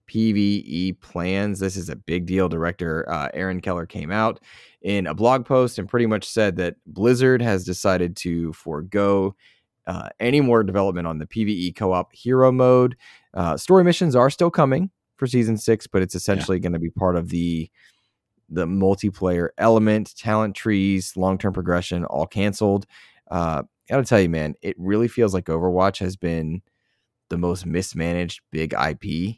PvE plans. This is a big deal. Director uh, Aaron Keller came out in a blog post and pretty much said that Blizzard has decided to forego uh, any more development on the PvE co op hero mode. Uh, story missions are still coming for season six, but it's essentially going to be part of the the multiplayer element, talent trees, long term progression, all canceled. Uh, I gotta tell you, man, it really feels like Overwatch has been the most mismanaged big IP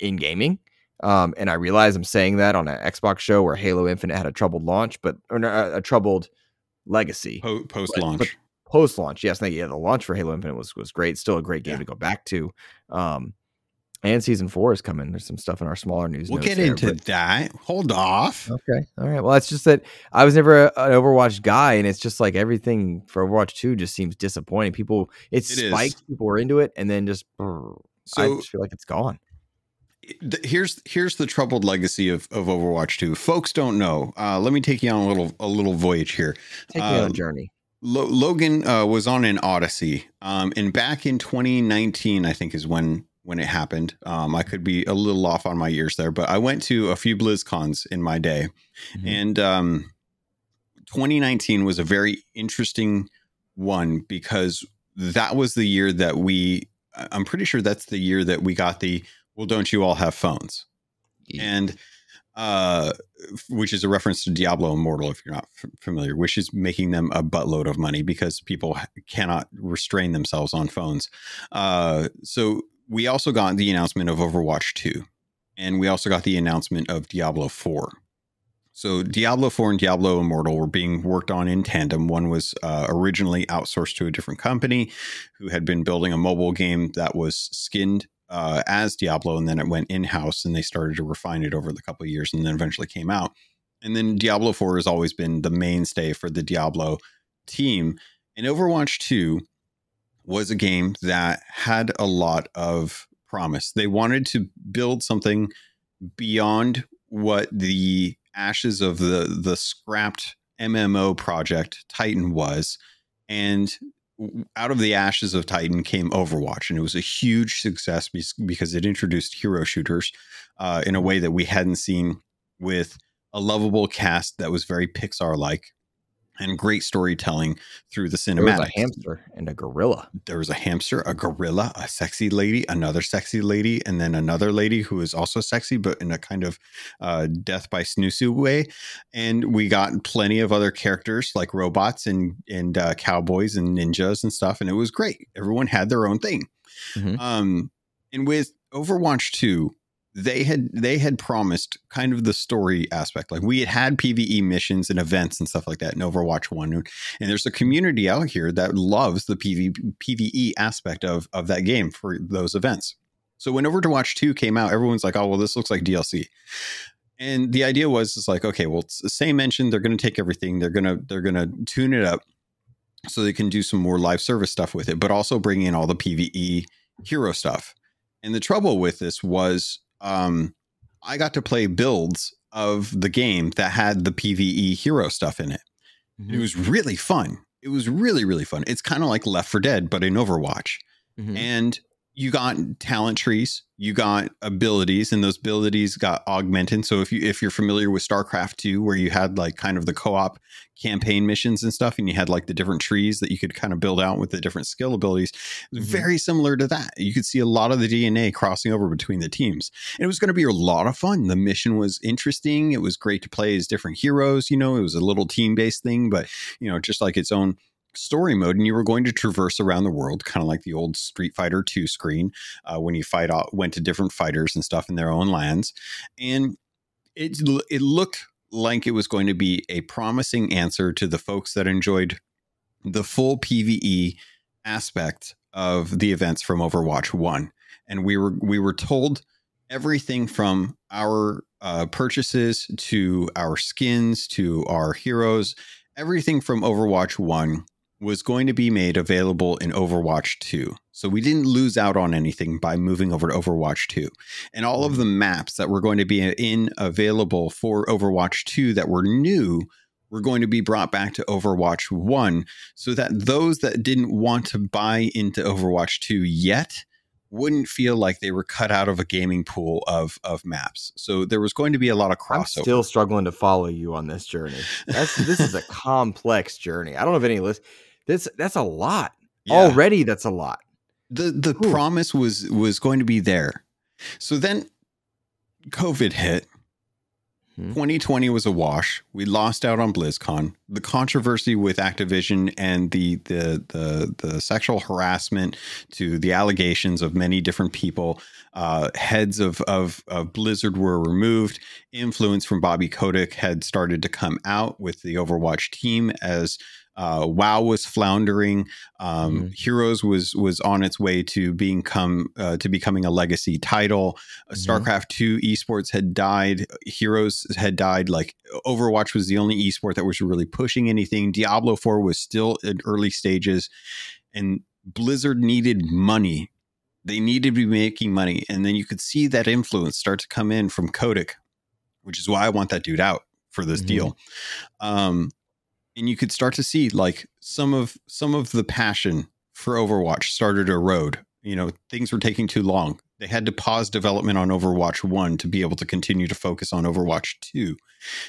in gaming. Um, and I realize I'm saying that on an Xbox show where Halo Infinite had a troubled launch, but or no, a, troubled legacy Po- Post launch. post launch. Yes, thank you. Yeah, the launch for Halo Infinite was was great. Still a great game Yeah. to go back to. Um, and season four is coming. There's some stuff in our smaller news. We'll get there, into but- that. Hold off. Okay. All right. Well, it's just that I was never a, an Overwatch guy, and it's just like everything for Overwatch 2 just seems disappointing. People, it, It is. spiked, people were into it, and then just, brr, I just feel like it's gone. here's here's the troubled legacy of, of Overwatch 2. Folks don't know. Uh, let me take you on a little a little voyage here. Take me on Um, a journey. Logun uh, was on an Odyssey, um, and back in 2019, I think is when when it happened. Um, I could be a little off on my years there, but I went to a few BlizzCons in my day, Mhm. and um, 2019 was a very interesting one because that was the year that we. I'm pretty sure that's the year that we got the. Well, don't you all have phones? and uh which is a reference to Diablo Immortal if you're not f- familiar which is making them a buttload of money because people cannot restrain themselves on phones uh so we also got the announcement of Overwatch 2 and we also got the announcement of Diablo 4 so Diablo 4 and Diablo Immortal were being worked on in tandem. One was uh, originally outsourced to a different company who had been building a mobile game that was skinned uh, as Diablo, and then it went in house, and they started to refine it over the couple of years, and then eventually came out. And then Diablo Four has always been the mainstay for the Diablo team, and Overwatch Two was a game that had a lot of promise. They wanted to build something beyond what the ashes of the the scrapped MMO project Titan was, and out of the ashes of Titan came Overwatch, and it was a huge success because it introduced hero shooters uh, in a way that we hadn't seen with a lovable cast that was very Pixar like and great storytelling through the cinematic. There was a hamster and a gorilla. There was a hamster, a gorilla, a sexy lady, another sexy lady, and then another lady who is also sexy, but in a kind of uh, death by snu snu way. And we got plenty of other characters like robots and and uh, cowboys and ninjas and stuff, and it was great. Everyone had their own thing. Mm-hmm. Um, and with Overwatch 2, they had they had promised kind of the story aspect like we had had pve missions and events and stuff like that in overwatch 1 and there's a community out here that loves the PV, pve aspect of of that game for those events. So when overwatch 2 came out everyone's like oh well this looks like dlc and the idea was it's like okay well it's the same engine they're going to take everything they're going to they're going to tune it up so they can do some more live service stuff with it but also bring in all the pve hero stuff. And the trouble with this was um, I got to play builds of the game that had the PVE hero stuff in it. Mm-hmm. It was really fun. It was really, really fun. It's kind of like Left 4 Dead, but in Overwatch. Mm-hmm. And you got talent trees, you got abilities, and those abilities got augmented. So if you if you're familiar with StarCraft 2, where you had like kind of the co-op campaign missions and stuff, and you had like the different trees that you could kind of build out with the different skill abilities, mm-hmm. very similar to that. You could see a lot of the DNA crossing over between the teams. And it was going to be a lot of fun. The mission was interesting. It was great to play as different heroes. You know, it was a little team-based thing, but you know, just like its own story mode and you were going to traverse around the world kind of like the old street fighter 2 screen uh, when you fight out went to different fighters and stuff in their own lands. And it, it looked like it was going to be a promising answer to the folks that enjoyed the full pve aspect of the events from overwatch 1 and we were we were told everything from our uh, purchases to our skins to our heroes everything from overwatch 1 was going to be made available in Overwatch 2. So we didn't lose out on anything by moving over to Overwatch 2. And all of mm. the maps that were going to be in available for Overwatch 2 that were new were going to be brought back to Overwatch 1 so that those that didn't want to buy into Overwatch 2 yet wouldn't feel like they were cut out of a gaming pool of of maps. So there was going to be a lot of crossover. I'm still struggling to follow you on this journey. That's this is a complex journey. I don't know if any list that's that's a lot. Yeah. Already that's a lot. The the Ooh. promise was was going to be there. So then COVID hit. 2020 hmm. was a wash. We lost out on BlizzCon. The controversy with Activision and the the the the sexual harassment to the allegations of many different people. Uh, heads of, of of Blizzard were removed. Influence from Bobby Kotick had started to come out with the Overwatch team as uh, WoW was floundering. Um, mm-hmm. Heroes was was on its way to being come uh, to becoming a legacy title. Uh, mm-hmm. StarCraft two esports had died. Heroes had died. Like Overwatch was the only esport that was really pushing anything. Diablo four was still in early stages, and Blizzard needed money. They needed to be making money, and then you could see that influence start to come in from Kotick, which is why I want that dude out for this mm-hmm. deal. Um, and you could start to see like some of some of the passion for Overwatch started to erode. You know, things were taking too long. They had to pause development on Overwatch 1 to be able to continue to focus on Overwatch 2.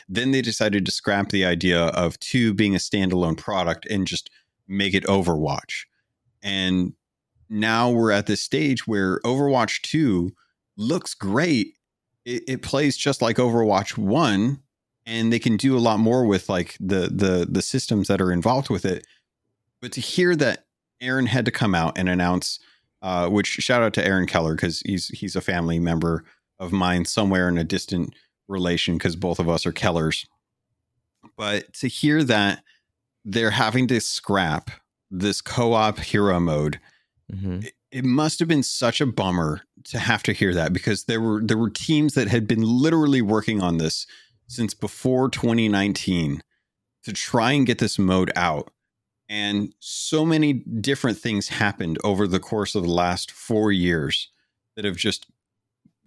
Then they decided to scrap the idea of 2 being a standalone product and just make it Overwatch. And now we're at this stage where Overwatch 2 looks great. It, it plays just like Overwatch 1, and they can do a lot more with like the the the systems that are involved with it. But to hear that Aaron had to come out and announce, uh, which shout out to Aaron Keller because he's he's a family member of mine somewhere in a distant relation because both of us are Kellers. But to hear that they're having to scrap this co-op hero mode, mm-hmm. it, it must have been such a bummer to have to hear that because there were there were teams that had been literally working on this since before 2019 to try and get this mode out. And so many different things happened over the course of the last four years that have just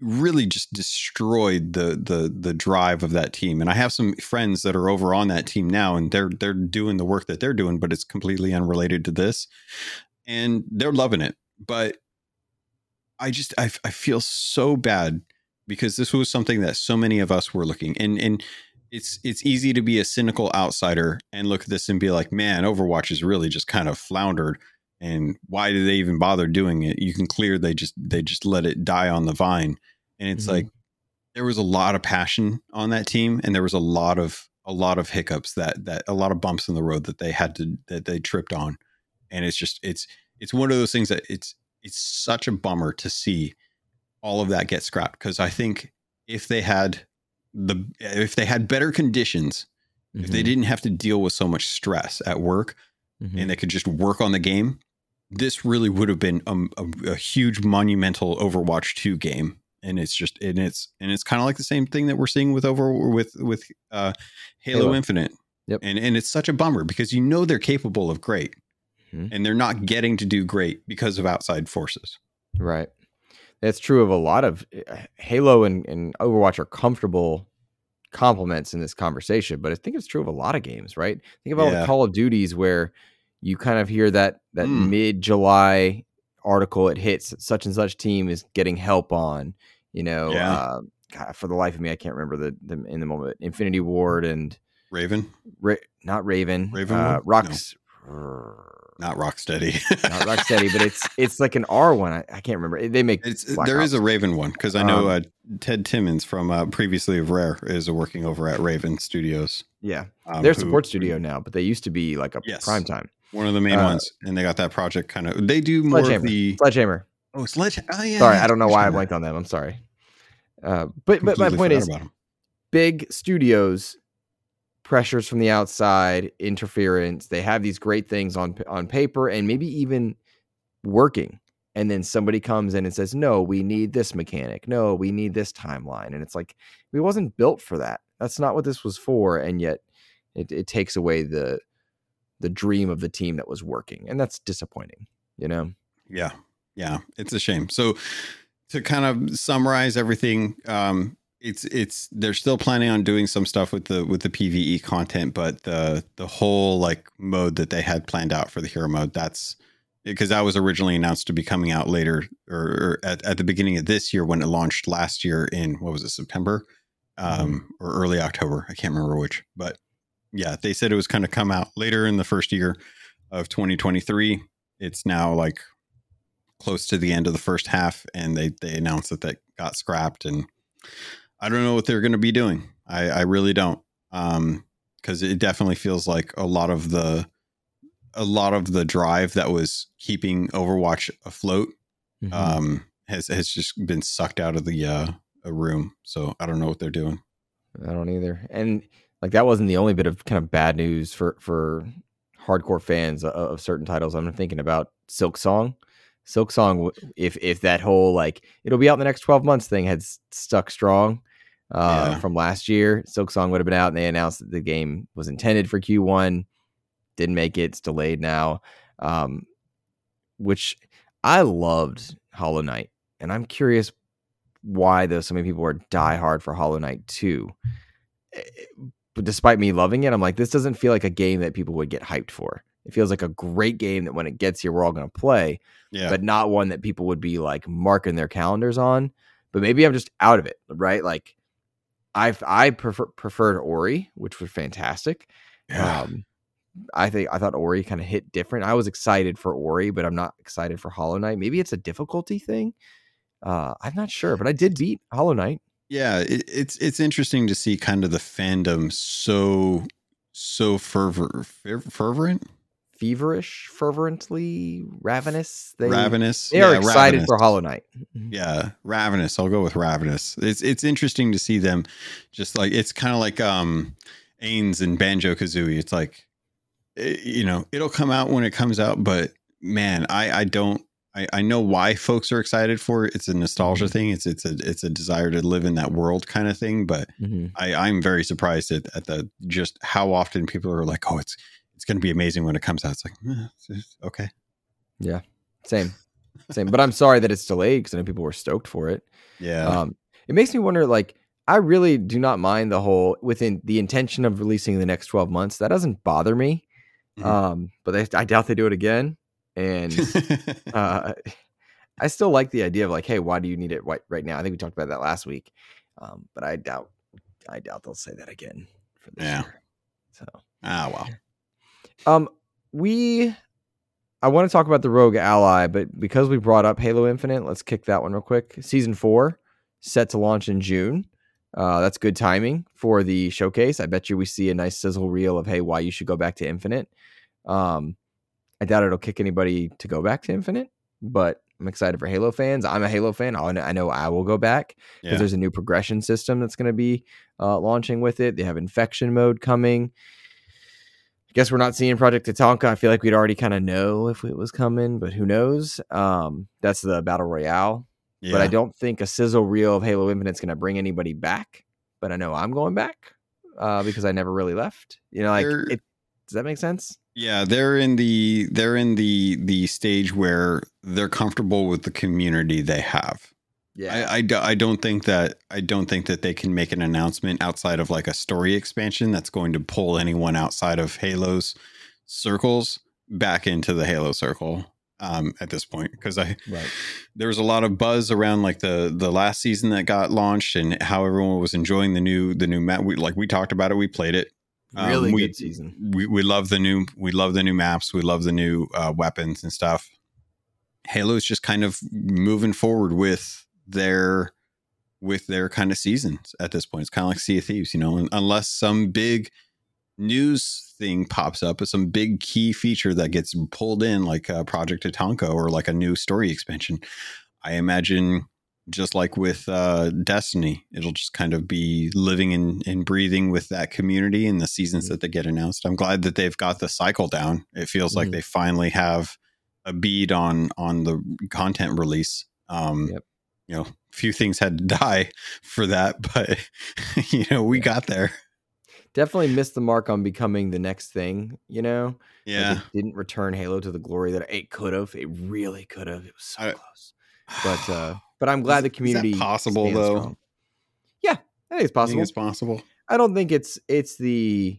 really just destroyed the the the drive of that team. And I have some friends that are over on that team now, and they're they're doing the work that they're doing, but it's completely unrelated to this, and they're loving it. But I just I, I feel so bad because this was something that so many of us were looking and and it's it's easy to be a cynical outsider and look at this and be like, man, Overwatch is really just kind of floundered. And why did they even bother doing it? You can clear they just they just let it die on the vine. And it's Mhm. like there was a lot of passion on that team, and there was a lot of a lot of hiccups that that a lot of bumps in the road that they had to that they tripped on. And it's just it's it's one of those things that it's it's such a bummer to see all of that get scrapped because I think if they had the if they had better conditions, if they Mhm. didn't have to deal with so much stress at work Mhm. and they could just work on the game, this really would have been a, a, a huge monumental Overwatch 2 game. And it's just and it's and it's kind of like the same thing that we're seeing with over with with uh Halo, Halo. Infinite. Yep. And and it's such a bummer because you know they're capable of great. Mhm. And they're not getting to do great because of outside forces. Right. That's true of a lot of uh, Halo and, and Overwatch are comfortable compliments in this conversation, but I think it's true of a lot of games, right? Think about all Yeah. the Call of Duties where you kind of hear that that Mm. mid July article it hits such and such team is getting help on, you know. Yeah. Uh, God, for the life of me, I can't remember the, the in the moment. Infinity Ward and Raven, Ra- not Raven, Raven uh? Rocks. Not Rocksteady. Not Rocksteady, but it's it's like an R one. I, I can't remember. They make there is Ops. a Raven one because I know Um, uh, Ted Timmins from uh, previously of Rare is working over at Raven Studios. yeah. um, They're a who- support studio now, but they used to be like a Yes. prime time. one of the main Uh, ones, and they got that project kind of. They do more of the Sledgehammer. oh Sledge. Oh yeah, Sorry, I don't know why I Sledgehammer. blanked on them. I'm sorry. Uh, but but my point is, big studios, pressures from the outside, interference. They have these great things on on paper and maybe even working, and then somebody comes in and says, "No, we need this mechanic. No, we need this timeline." And it's like we wasn't built for that. That's not what this was for, and yet it, it takes away the the dream of the team that was working, and that's disappointing. You know. Yeah, yeah, it's a shame. So to kind of summarize everything, um, it's it's they're still planning on doing some stuff with the with the PVE content, but the the whole like mode that they had planned out for the hero mode, that's because that was originally announced to be coming out later or, or at, at the beginning of this year when it launched last year in what was it September? Um, or early October I can't remember which but yeah they said it was kind of come out later in the first year of 2023 it's now like close to the end of the first half and they they announced that that got scrapped and I don't know what they're going to be doing I I really don't um because it definitely feels like a lot of the a lot of the drive that was keeping Overwatch afloat Mhm. um, has has just been sucked out of the uh, a room. So I don't know what they're doing. I don't either. And like that wasn't the only bit of kind of bad news for for hardcore fans of, of certain titles. I'm thinking about Silksong. Silk Song, if if that whole like it'll be out in the next 12 months thing had stuck strong uh, Yeah. from last year, Silksong would have been out, and they announced that the game was intended for Q1. Didn't make it. It's delayed now. Um, which I loved Hollow Knight, and I'm curious why though so many people are diehard for Hollow Knight 2. Eh, But despite me loving it, I'm like, this doesn't feel like a game that people would get hyped for. It feels like a great game that when it gets here, we're all going to play, Yeah, but not one that people would be like marking their calendars on. But maybe I'm just out of it, right? Like, I I prefer preferred Ori, which was fantastic. yeah. Um, I think I thought Ori kind of hit different. I was excited for Ori, but I'm not excited for Hollow Knight. Maybe it's a difficulty thing. Uh, I'm not sure, but I did beat Hollow Knight. yeah. It, it's it's interesting to see kind of the fandom so so fervor fer- fervent, Feverish, fervently, ravenous. They ravenous. they are Yeah, excited ravenous. for Hollow Knight. Yeah, ravenous. I'll go with ravenous. It's it's interesting to see them just like it's kind of like um Ains and Banjo Kazooie. It's like eh, you know it'll come out when it comes out, but man, I I don't. I, I know why folks are excited for it. It's a nostalgia thing. It's it's a it's a desire to live in that world kind of thing. But Mhm. I, I'm very surprised at, at the just how often people are like, oh, it's it's going to be amazing when it comes out. It's like, eh, it's- okay. Yeah. Same. same. But I'm sorry that it's delayed because I know people were stoked for it. Yeah. Um, it makes me wonder, like, I really do not mind the whole within the intention of releasing in the next 12 months. That doesn't bother me. Mhm. Um, but they, I doubt they do it again. And uh, I still like the idea of like, hey, why do you need it right, right now? I think we talked about that last week. Um, but I doubt, I doubt they'll say that again for this Yeah. year. So, ah, well. Um, we, I want to talk about the ROG Ally, but because we brought up Halo Infinite, let's kick that one real quick. Season four set to launch in June. Uh, that's good timing for the showcase. I bet you we see a nice sizzle reel of hey, why you should go back to Infinite. Um, I doubt it'll kick anybody to go back to Infinite, but I'm excited for Halo fans. I'm a Halo fan. I know I, know I will go back because Yeah. there's a new progression system that's going to be uh, launching with it. They have infection mode coming. I guess we're not seeing Project Tatanka. I feel like we'd already kind of know if it was coming, but who knows? Um, that's the battle royale. yeah. But I don't think a sizzle reel of Halo Infinite's going to bring anybody back. But I know I'm going back uh, because I never really left. You know, like it. Does that make sense? Yeah, they're in the they're in the the stage where they're comfortable with the community they have. I, I, do, I don't think that I don't think that they can make an announcement outside of like a story expansion that's going to pull anyone outside of Halo's circles back into the Halo circle um, at this point because I right. there was a lot of buzz around like the the last season that got launched and how everyone was enjoying the new the new map. We like we talked about it, we played it. Um, Really we- good season. we, we love the new we love the new maps we love the new uh, weapons and stuff halo's just kind of moving forward with their with their kind of seasons at this point it's kind of like sea of thieves you know unless some big news thing pops up some big key feature that gets pulled in like uh, project tatanka or like a new story expansion i imagine just like with uh, Destiny, it'll just kind of be living and, and breathing with that community and the seasons that they get announced. I'm glad that they've got the cycle down. It feels like Mhm. they finally have a bead on on the content release. Um, Yep. You know, a few things had to die for that, but you know, we got there. Definitely missed the mark on becoming the next thing. You know, Like, Yeah. it didn't return Halo to the glory that it could have. It really could have. It was so I- close. But uh, but I'm glad Is- the community possible, though? strong. Yeah, I think it's possible. think it's possible. I don't think it's it's the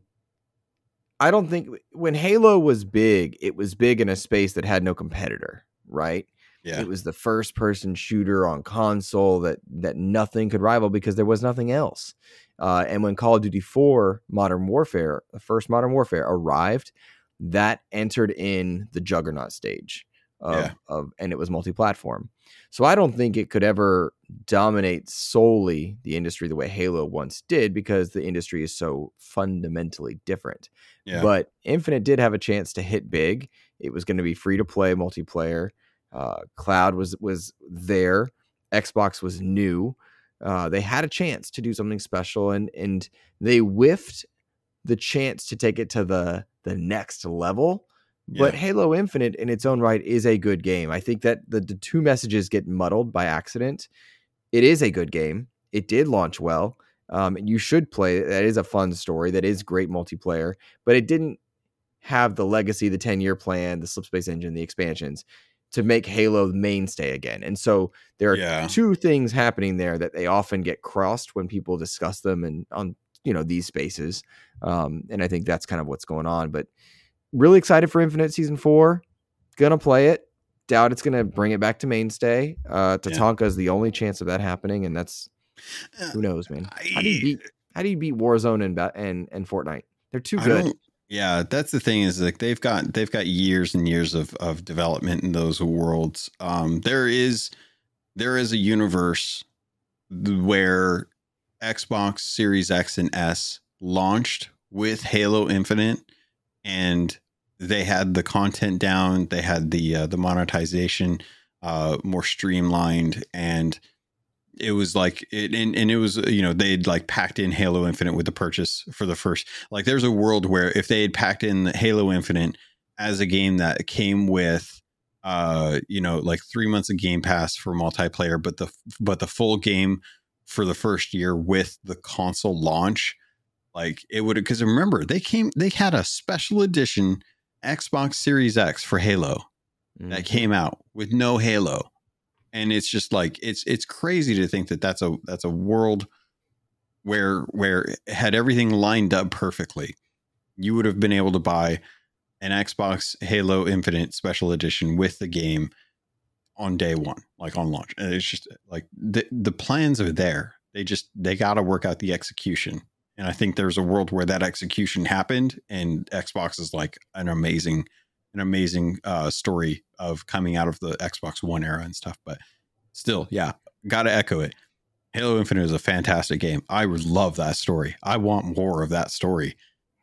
I don't think when Halo was big, it was big in a space that had no competitor, right? Yeah. It was the first person shooter on console that that nothing could rival because there was nothing else. Uh, and when Call of Duty 4 Modern Warfare, the first Modern Warfare arrived, that entered in the juggernaut stage of, Yeah. of and it was multi-platform. So I don't think it could ever dominate solely the industry the way Halo once did because the industry is so fundamentally different. Yeah. But Infinite did have a chance to hit big. It was going to be free to play multiplayer. Uh, Cloud was was there. Xbox was new. Uh, they had a chance to do something special, and and they whiffed the chance to take it to the the next level. But Yeah. Halo Infinite, in its own right, is a good game. I think that the, the two messages get muddled by accident. It is a good game. It did launch well. Um, and you should play it. That is a fun story. That is great multiplayer. But it didn't have the legacy, the 10 year plan, the Slipspace engine, the expansions to make Halo the mainstay again. And so there are Yeah. two things happening there that they often get crossed when people discuss them and on you know these spaces. Um, and I think that's kind of what's going on. But really excited for Infinite Season Four. Gonna play it. Doubt it's gonna bring it back to mainstay. Uh, Yeah. Tatanka is the only chance of that happening, and that's Uh, who knows, man. How do you beat How do you beat Warzone and and and Fortnite? They're too good. Yeah, that's the thing is like they've got they've got years and years of of development in those worlds. Um, there is there is a universe where Xbox Series X and S launched with Halo Infinite, and they had the content down, they had the uh, the monetization uh, more streamlined, and it was like it and, and it was you know they'd like packed in Halo Infinite with the purchase for the first like there's a world where if they had packed in Halo Infinite as a game that came with uh you know like 3 months of game pass for multiplayer but the but the full game for the first year with the console launch like it would because remember they came they had a special edition Xbox Series X for Halo that Mhm. came out with no Halo, and it's just like it's it's crazy to think that that's a that's a world where where had everything lined up perfectly, you would have been able to buy an Xbox Halo Infinite Special Edition with the game on day one, like on launch. And it's just like the the plans are there. They just they got to work out the execution. And I think there's a world where that execution happened, and Xbox is like an amazing, an amazing uh, story of coming out of the Xbox One era and stuff. But still, yeah, got to echo it. Halo Infinite is a fantastic game. I love that story. I want more of that story.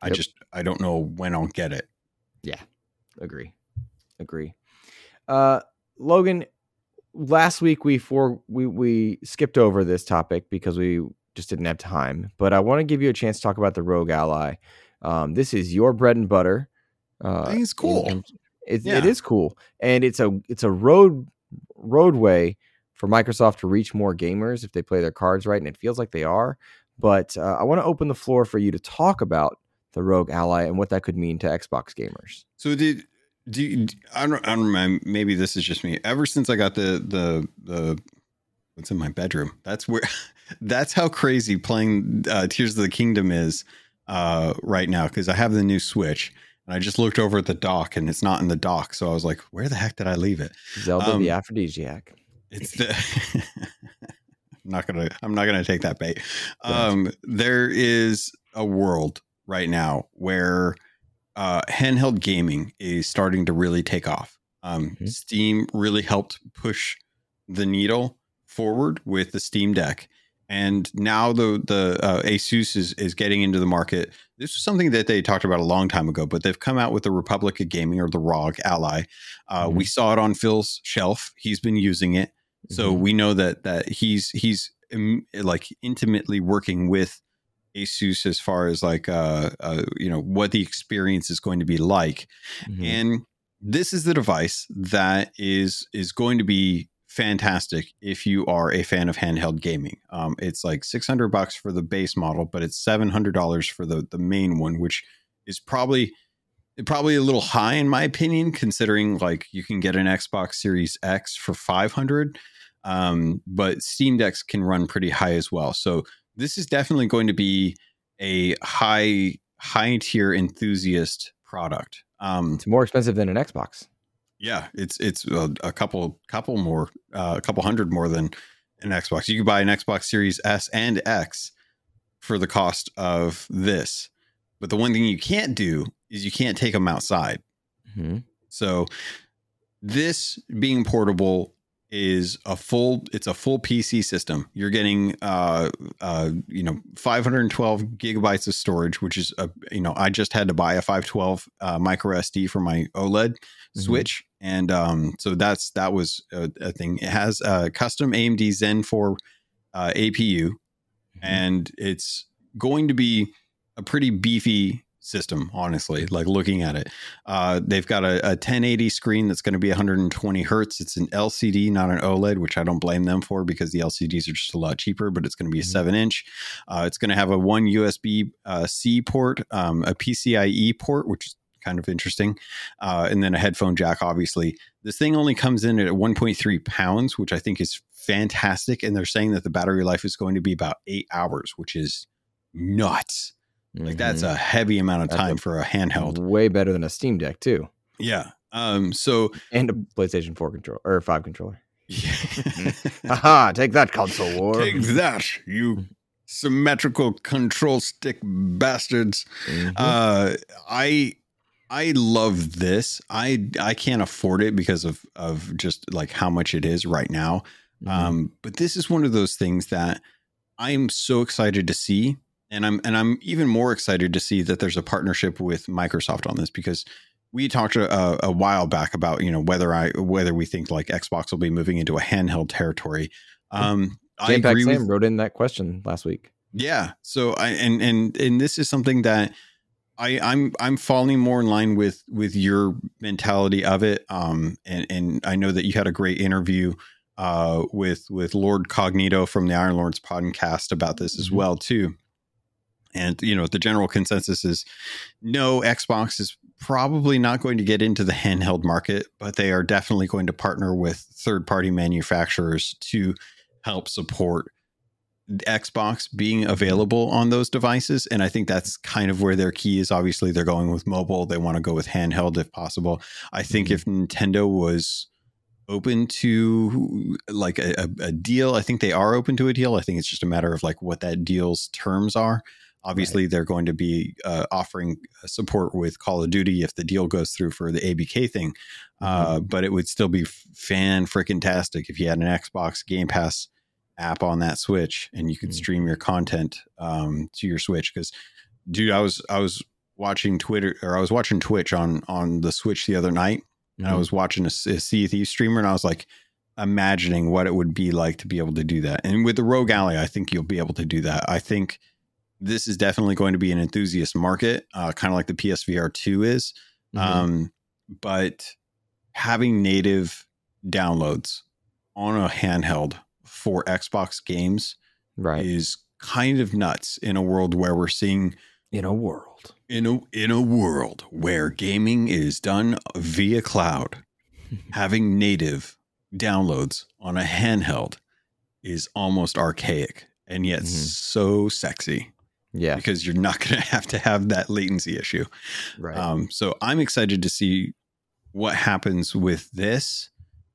I Yep. just I don't know when I'll get it. Yeah, agree agree uh Logun last week we for we we skipped over this topic because we just didn't have time but i want to give you a chance to talk about the ROG Ally um this is your bread and butter uh it's in cool. it's, Yeah. it is cool and it's a it's a road roadway for microsoft to reach more gamers if they play their cards right and it feels like they are but uh, i want to open the floor for you to talk about the ROG Ally and what that could mean to xbox gamers So did do you, I don't I don't remember maybe this is just me. Ever since I got the the the what's in my bedroom, that's where that's how crazy playing uh, Tears of the Kingdom is uh, right now because I have the new Switch and I just looked over at the dock and it's not in the dock, so I was like, where the heck did I leave it? zelda the Um, aphrodisiac It's the I'm not gonna I'm not gonna take that bait. Um, there is a world right now where uh, handheld gaming is starting to really take off. Um, Mhm. Steam really helped push the needle forward with the Steam Deck, and now the the uh, Asus is is getting into the market. This was something that they talked about a long time ago, but they've come out with the Republic of Gaming or the ROG Ally. Uh, Mhm. We saw it on Phil's shelf; he's been using it, so Mhm. we know that that he's he's um, like intimately working with Asus as far as like uh, uh you know what the experience is going to be like Mhm. and this is the device that is is going to be fantastic if you are a fan of handheld gaming. Um it's like 600 bucks for the base model but it's 700 dollars for the the main one which is probably probably a little high in my opinion considering like you can get an xbox series x for 500 um but steam decks can run pretty high as well. So this is definitely going to be a high high tier enthusiast product. Um it's more expensive than an xbox yeah it's it's a, a couple couple more uh, a couple hundred more than an xbox you could buy an xbox series s and x for the cost of this but the one thing you can't do is you can't take them outside Mhm. so this being portable is a full it's a full PC system. You're getting uh uh you know 512 gigabytes of storage, which is a you know I just had to buy a 512 uh, micro SD for my OLED Mhm. switch and um so that's that was a, a thing. It has a custom AMD Zen 4 uh, APU and it's going to be a pretty beefy system honestly like looking at it. Uh, they've got a, a 1080 screen that's going to be 120 hertz. It's an lcd not an oled which i don't blame them for because the lcds are just a lot cheaper but it's going to be a Mhm. 7 inch. Uh, it's going to have a one usb uh, c port um, a pcie port which is kind of interesting uh, and then a headphone jack obviously. This thing only comes in at 1.3 pounds which i think is fantastic and they're saying that the battery life is going to be about eight hours which is nuts like that's Mhm. a heavy amount of That's a- time for a handheld way better than a steam deck too yeah um so and a playstation 4 controller or 5 controller yeah. haha take that console war take that you symmetrical control stick bastards Mhm. uh i i love this i i can't afford it because of of just like how much it is right now Mhm. Um, but this is one of those things that I'm so excited to see, and I'm and I'm even more excited to see that there's a partnership with Microsoft on this because we talked a, a while back about you know whether I whether we think like Xbox will be moving into a handheld territory. Um, I agree Sam with wrote in that question last week. yeah. So I and and and this is something that I I'm I'm falling more in line with with your mentality of it. Um and and I know that you had a great interview uh with with Lord Cognito from the Iron Lords podcast about this as Mhm. well too. And you know, the general consensus is no Xbox is probably not going to get into the handheld market, but they are definitely going to partner with third party manufacturers to help support Xbox being available on those devices. And I think that's kind of where their key is. Obviously, they're going with mobile. They want to go with handheld if possible. I think mm-hmm. if Nintendo was open to like a, a, deal, I think they are open to a deal. I think it's just a matter of like what that deal's terms are. Obviously, right. they're going to be uh, offering support with Call of Duty if the deal goes through for the ABK thing. Uh, mm-hmm. but it would still be fan freaking tastic if you had an Xbox Game Pass app on that Switch and you could mm-hmm. stream your content um, to your Switch. Because, dude, I was I was watching Twitter or I was watching Twitch on on the Switch the other night, mm-hmm. and I mm-hmm. was watching a, a Sea streamer, and I was like imagining what it would be like to be able to do that. And with the ROG Ally, I think you'll be able to do that. I think this is definitely going to be an enthusiast market, uh, kind of like the PSVR 2 is. Mm-hmm. Um, but having native downloads on a handheld for Xbox games right. is kind of nuts in a world where we're seeing in a world in a in a world where gaming is done via cloud having native downloads on a handheld is almost archaic and yet mm-hmm. so sexy yeah. Because you're not going to have to have that latency issue. Right. Um, so I'm excited to see what happens with this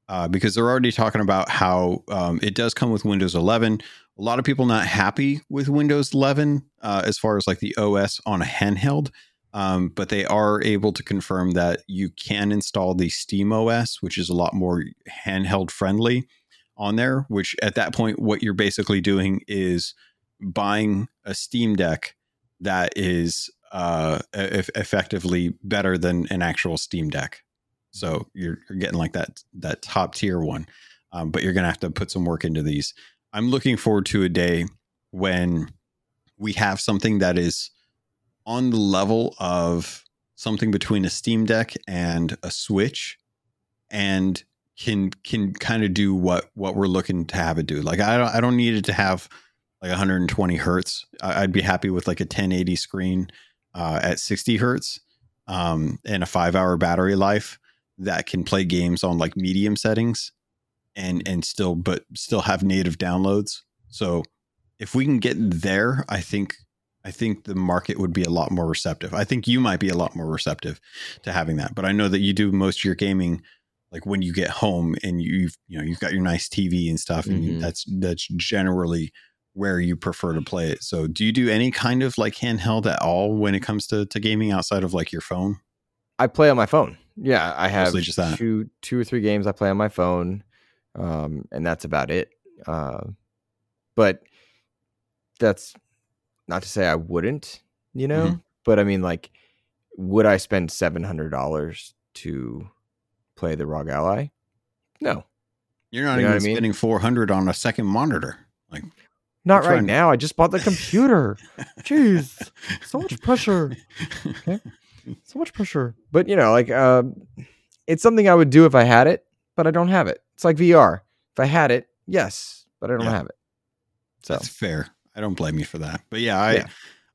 uh, because they're already talking about how um, it does come with Windows 11. A lot of people not happy with Windows 11 uh, as far as like the OS on a handheld. Um, but they are able to confirm that you can install the Steam OS, which is a lot more handheld friendly on there. Which at that point, what you're basically doing is buying a Steam Deck that is uh, effectively better than an actual Steam Deck. So you're, you're getting like that that top tier one, um, but you're gonna have to put some work into these. I'm looking forward to a day when we have something that is on the level of something between a Steam Deck and a Switch, and can can kind of do what what we're looking to have it do. Like I don't I don't need it to have like 120 hertz. I'd be happy with like a 1080 screen uh, at 60 hertz um, and a five hour battery life that can play games on like medium settings and and still but still have native downloads. So if we can get there, I think I think the market would be a lot more receptive. I think you might be a lot more receptive to having that. But I know that you do most of your gaming like when you get home and you've you know you've got your nice TV and stuff, and mm-hmm. that's that's generally where you prefer to play it. So, do you do any kind of like handheld at all when it comes to, to gaming outside of like your phone? I play on my phone. Yeah, I have just that. two two or three games I play on my phone, um, and that's about it. Uh, but that's not to say I wouldn't, you know. Mm-hmm. But I mean, like, would I spend seven hundred dollars to play the ROG Ally? No. You're not you even spending I mean? four hundred on a second monitor. Like not right now. I just bought the computer. Jeez, so much pressure. Okay. So much pressure. But you know, like, uh, it's something I would do if I had it, but I don't have it. It's like VR. If I had it, yes, but I don't yeah. have it. So that's fair. I don't blame you for that. But yeah, I. Yeah.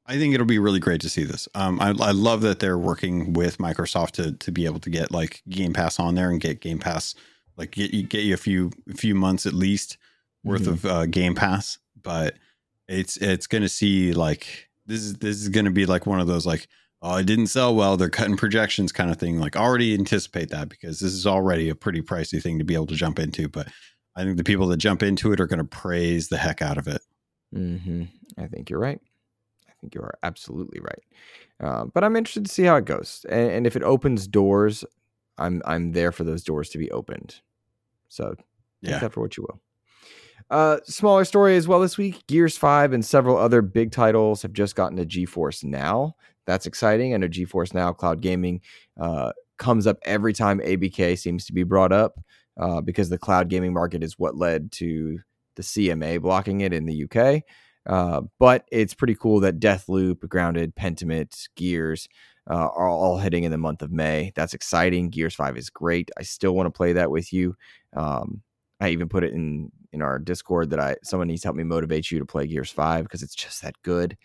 I think it'll be really great to see this. Um, I, I, love that they're working with Microsoft to to be able to get like Game Pass on there and get Game Pass like get you get you a few a few months at least worth mm-hmm. of uh, Game Pass but it's it's going to see like this is this is going to be like one of those like oh it didn't sell well they're cutting projections kind of thing like already anticipate that because this is already a pretty pricey thing to be able to jump into but i think the people that jump into it are going to praise the heck out of it. Mm-hmm. i think you're right. I think you are absolutely right. Uh, but i'm interested to see how it goes and, and if it opens doors i'm i'm there for those doors to be opened. So yeah. take that for what you will uh, smaller story as well this week. Gears 5 and several other big titles have just gotten to GeForce Now. That's exciting. I know GeForce Now Cloud Gaming uh, comes up every time ABK seems to be brought up uh, because the cloud gaming market is what led to the CMA blocking it in the UK. Uh, but it's pretty cool that Deathloop, Grounded, Pentiment, Gears uh, are all hitting in the month of May. That's exciting. Gears 5 is great. I still want to play that with you. Um, I even put it in in our Discord that I someone needs to help me motivate you to play Gears Five because it's just that good.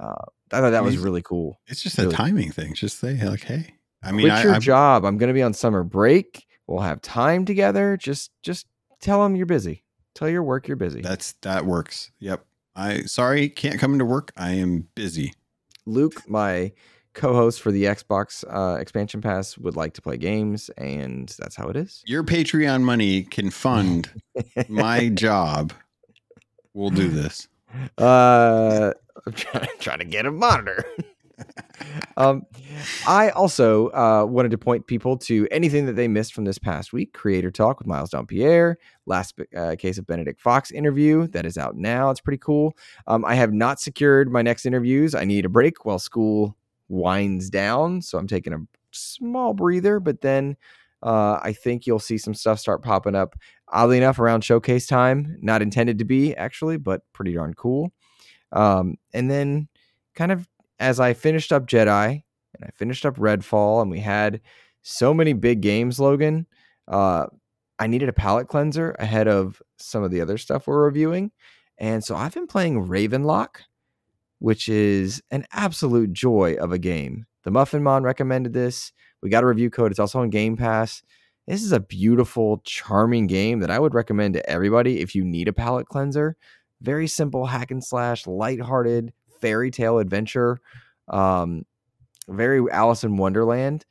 Uh, I thought that was really cool. It's just really a timing thing. Just say like, hey, I mean, Quit your I- job. I'm going to be on summer break. We'll have time together. Just just tell them you're busy. Tell your work you're busy. that's that works. Yep. I sorry, can't come into work. I am busy. Luke, my co-host for the Xbox uh, expansion pass, would like to play games, and that's how it is. Your Patreon money can fund my job. We'll do this. Uh, I'm trying, trying to get a monitor. um, I also uh, wanted to point people to anything that they missed from this past week. Creator Talk with Miles Dompierre, last uh, case of Benedict Fox interview that is out now. It's pretty cool. Um, I have not secured my next interviews. I need a break while school winds down, so I'm taking a small breather. But then uh, I think you'll see some stuff start popping up. Oddly enough, around showcase time, not intended to be actually, but pretty darn cool. Um, and then kind of as I finished up Jedi and I finished up Redfall, and we had so many big games, Logun. Uh, I needed a palate cleanser ahead of some of the other stuff we're reviewing. And so I've been playing Ravenlok, which is an absolute joy of a game. The Muffin Mon recommended this. We got a review code. It's also on Game Pass. This is a beautiful, charming game that I would recommend to everybody if you need a palate cleanser. Very simple hack and slash, lighthearted fairy tale adventure. Um, very Alice in Wonderland,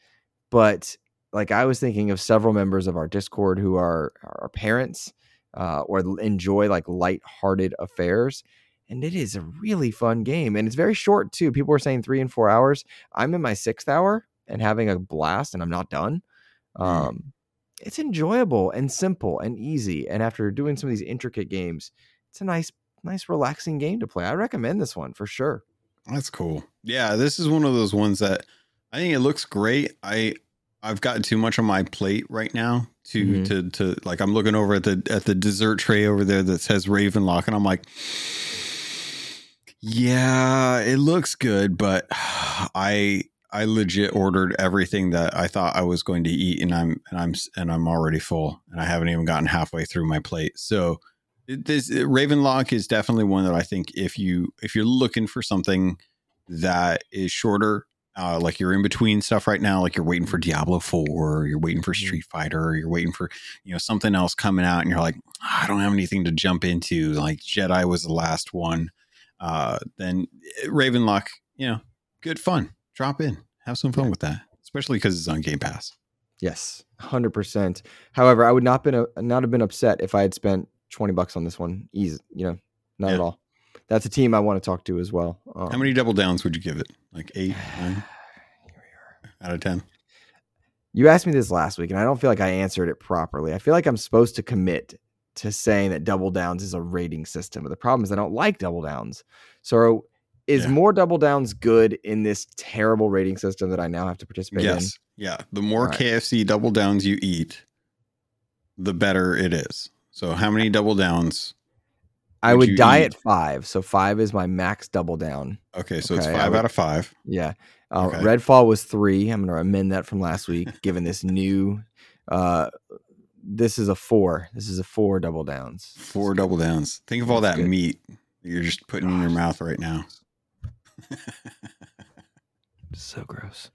but like I was thinking of several members of our Discord who are our parents uh, or enjoy like light-hearted affairs, and it is a really fun game, and it's very short too. People are saying three and four hours. I'm in my sixth hour and having a blast, and I'm not done. Mm. Um, it's enjoyable and simple and easy, and after doing some of these intricate games, it's a nice, nice, relaxing game to play. I recommend this one for sure. That's cool. Yeah, this is one of those ones that I think it looks great. I I've gotten too much on my plate right now to Mhm. to to like I'm looking over at the at the dessert tray over there that says Ravenlok and I'm like yeah, it looks good, but I I legit ordered everything that I thought I was going to eat and I'm and I'm and I'm already full and I haven't even gotten halfway through my plate. So this Ravenlok is definitely one that I think if you if you're looking for something that is shorter, uh, like you're in between stuff right now, like you're waiting for Diablo Four, or you're waiting for Mhm. Street Fighter, or you're waiting for you know something else coming out, and you're like, "Ah, I don't have anything to jump into. Like Jedi was the last one. Uh, then eh, Ravenlok, you know, good fun. Drop in, have some fun with that, especially because it's on Game Pass. Yes, hundred percent. However, I would not been a, not have been upset if I had spent twenty bucks on this one. Easy, you know, not at all. That's a team I want to talk to as well. Um, How many double downs would you give it? Like eight, nine Here we are. out of ten? You asked me this last week, and I don't feel like I answered it properly. I feel like I'm supposed to commit to saying that double downs is a rating system, but the problem is I don't like double downs. So, is Yeah. more double downs good in this terrible rating system that I now have to participate in? Yes. Yeah. The more right. KFC double downs you eat, the better it is. So how many double downs? I Would would die eat? at five. So five is my max double down. Okay, so it's Okay, I five would- out of five. Yeah. Uh, Okay. Redfall was three. I'm going to amend that from last week, given this new. Uh, this is a four. This is a four double downs. Four double downs. Think of all that good. meat you're just putting in your mouth right now. So gross.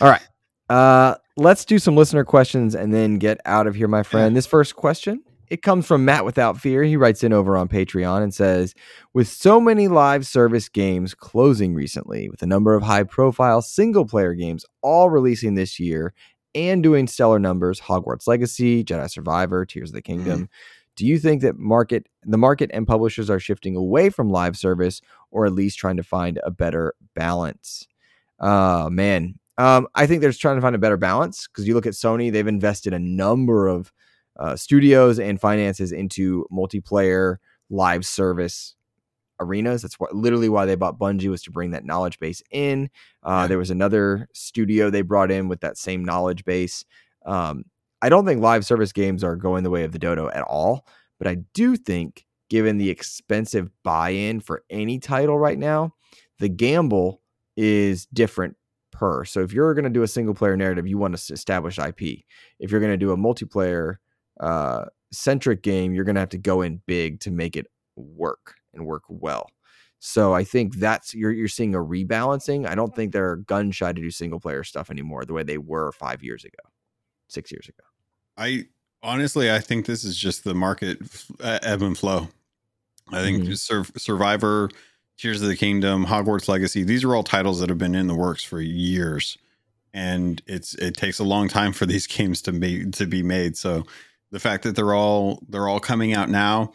All right. Uh, let's do some listener questions and then get out of here, my friend. This first question it comes from Matt Without Fear. He writes in over on Patreon and says, "With so many live service games closing recently, with a number of high-profile single-player games all releasing this year and doing stellar numbers, Hogwarts Legacy, Jedi Survivor, Tears of the Kingdom." Do you think that market the market and publishers are shifting away from live service or at least trying to find a better balance? Oh man, um, I think they're trying to find a better balance because you look at Sony; they've invested a number of uh, studios and finances into multiplayer live service arenas. That's what literally why they bought Bungie was to bring that knowledge base in. Uh, Yeah. There was another studio they brought in with that same knowledge base. Um, I don't think live service games are going the way of the dodo at all, but I do think, given the expensive buy-in for any title right now, the gamble is different per. So if you're going to do a single player narrative, you want to establish IP. If you're going to do a multiplayer uh, centric game, you're going to have to go in big to make it work and work well. So I think that's you're you're seeing a rebalancing. I don't think they're gun shy to do single player stuff anymore the way they were five years ago, six years ago. I honestly, I think this is just the market ebb and flow. I think Mhm. Sur- Survivor, Tears of the Kingdom, Hogwarts Legacy, these are all titles that have been in the works for years. And it's it takes a long time for these games to be to be made. So the fact that they're all they're all coming out now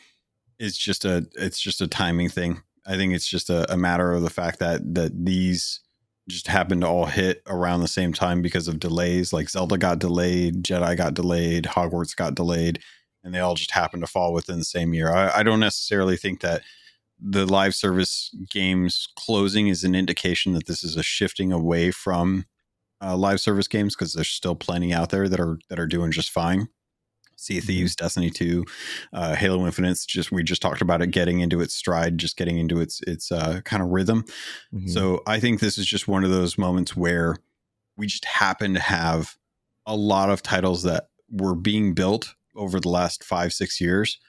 is just a it's just a timing thing. I think it's just a, a matter of the fact that that these just happened to all hit around the same time because of delays. Like Zelda got delayed, Jedi got delayed, Hogwarts got delayed, and they all just happened to fall within the same year. I, I don't necessarily think that the live service games closing is an indication that this is a shifting away from uh, live service games because there's still plenty out there that are that are doing just fine. Sea of Thieves, Destiny 2, uh, Halo Infinite's just we just talked about it getting into its stride, just getting into its its uh, kind of rhythm. Mhm. So I think this is just one of those moments where we just happen to have a lot of titles that were being built over the last five, six years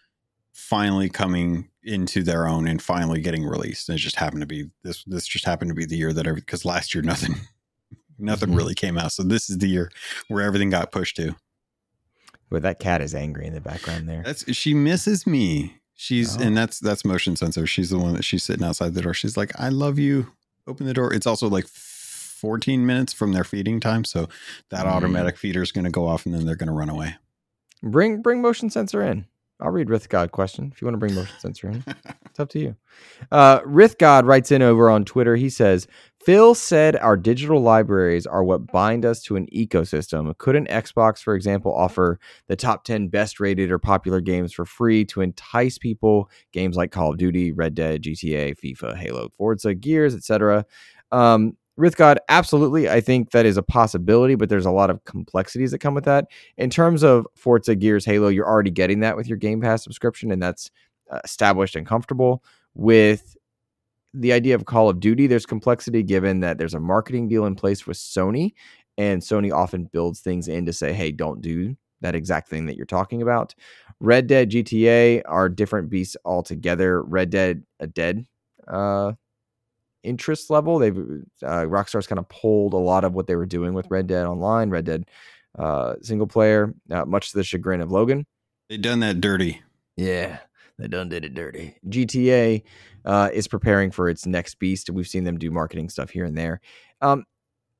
finally coming into their own and finally getting released. And it just happened to be this this just happened to be the year that every because last year nothing nothing Mhm. really came out. So this is the year where everything got pushed to. But that cat is angry in the background there. That's she misses me. She's Oh. and that's that's motion sensor. She's the one that she's sitting outside the door. She's like, I love you. Open the door. It's also like 14 minutes from their feeding time. So that Mm. automatic feeder is going to go off and then they're going to run away. Bring bring motion sensor in. I'll read Rith God question if you want to bring motion sensor in. It's up to you. Uh, Rith God writes in over on Twitter. He says, Phil said our digital libraries are what bind us to an ecosystem. Couldn't Xbox, for example, offer the top 10 best rated or popular games for free to entice people? Games like Call of Duty, Red Dead, GTA, FIFA, Halo, Forza, Gears, etc. Um, Rith God, absolutely. I think that is a possibility, but there's a lot of complexities that come with that. In terms of Forza, Gears, Halo, you're already getting that with your Game Pass subscription, and that's uh, established and comfortable with the idea of Call of Duty, there's complexity given that there's a marketing deal in place with Sony, and Sony often builds things in to say, hey, don't do that exact thing that you're talking about. Red Dead, GTA are different beasts altogether. Red Dead, a dead uh, interest level. They've uh, Rockstar's kind of pulled a lot of what they were doing with Red Dead Online, Red Dead uh, single player, uh, much to the chagrin of Logun. They done that dirty. Yeah, they done did it dirty. GTA uh, is preparing for its next beast. We've seen them do marketing stuff here and there. Um,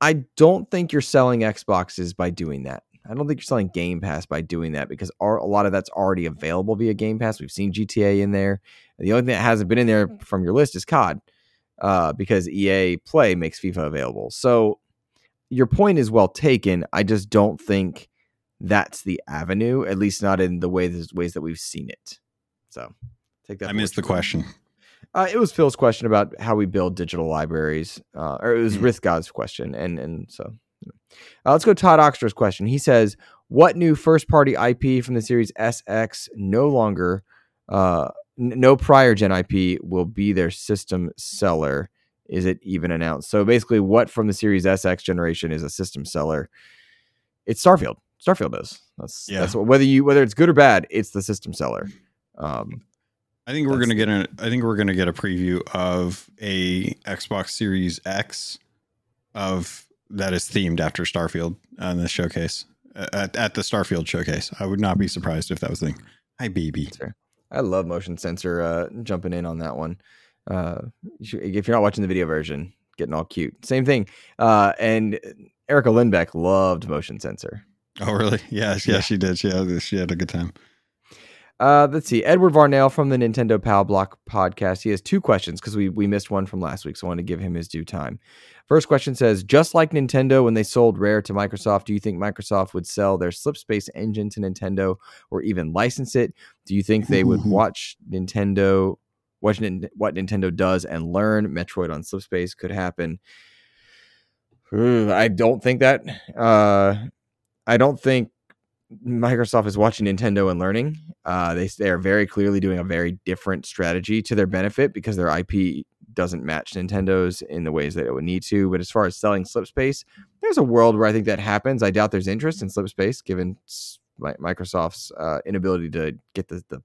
I don't think you're selling Xboxes by doing that. I don't think you're selling Game Pass by doing that because our, a lot of that's already available via Game Pass. We've seen GTA in there. The only thing that hasn't been in there from your list is COD uh, because EA Play makes FIFA available. So your point is well taken. I just don't think that's the avenue, at least not in the way ways that we've seen it. So take that. I missed the question. Uh, it was Phil's question about how we build digital libraries, uh, or it was Hmm. Rith God's question, and and so uh, let's go. to Todd Oxter's question. He says, "What new first-party IP from the Series SX no longer, uh, n- no prior gen IP will be their system seller? Is it even announced? So basically, what from the Series SX generation is a system seller? It's Starfield. Starfield is. That's Yeah. that's what, whether you whether it's good or bad, it's the system seller. Um, I think we're gonna get a. I think we're gonna get a preview of a Xbox Series X of that is themed after Starfield on the showcase at, at the Starfield showcase. I would not be surprised if that was the thing. Hi, baby. I love motion sensor uh, jumping in on that one. Uh, if you're not watching the video version, getting all cute. Same thing. Uh, and Erica Lindbeck loved motion sensor. Oh, really? Yeah, yeah, Yeah. she did. She had she had a good time. Uh, let's see. Edward Varnell from the Nintendo Pal Block podcast. He has two questions because we we missed one from last week, so I want to give him his due time. First question says, just like Nintendo when they sold Rare to Microsoft, do you think Microsoft would sell their Slipspace engine to Nintendo or even license it? Do you think they would watch Nintendo, watch Nin- what Nintendo does and learn? Metroid on Slipspace could happen. I don't think that. Uh, I don't think Microsoft is watching Nintendo and learning. Uh, they they are very clearly doing a very different strategy to their benefit because their IP doesn't match Nintendo's in the ways that it would need to. But as far as selling Slipspace, there's a world where I think that happens. I doubt there's interest in Slipspace given Microsoft's uh, inability to get the, the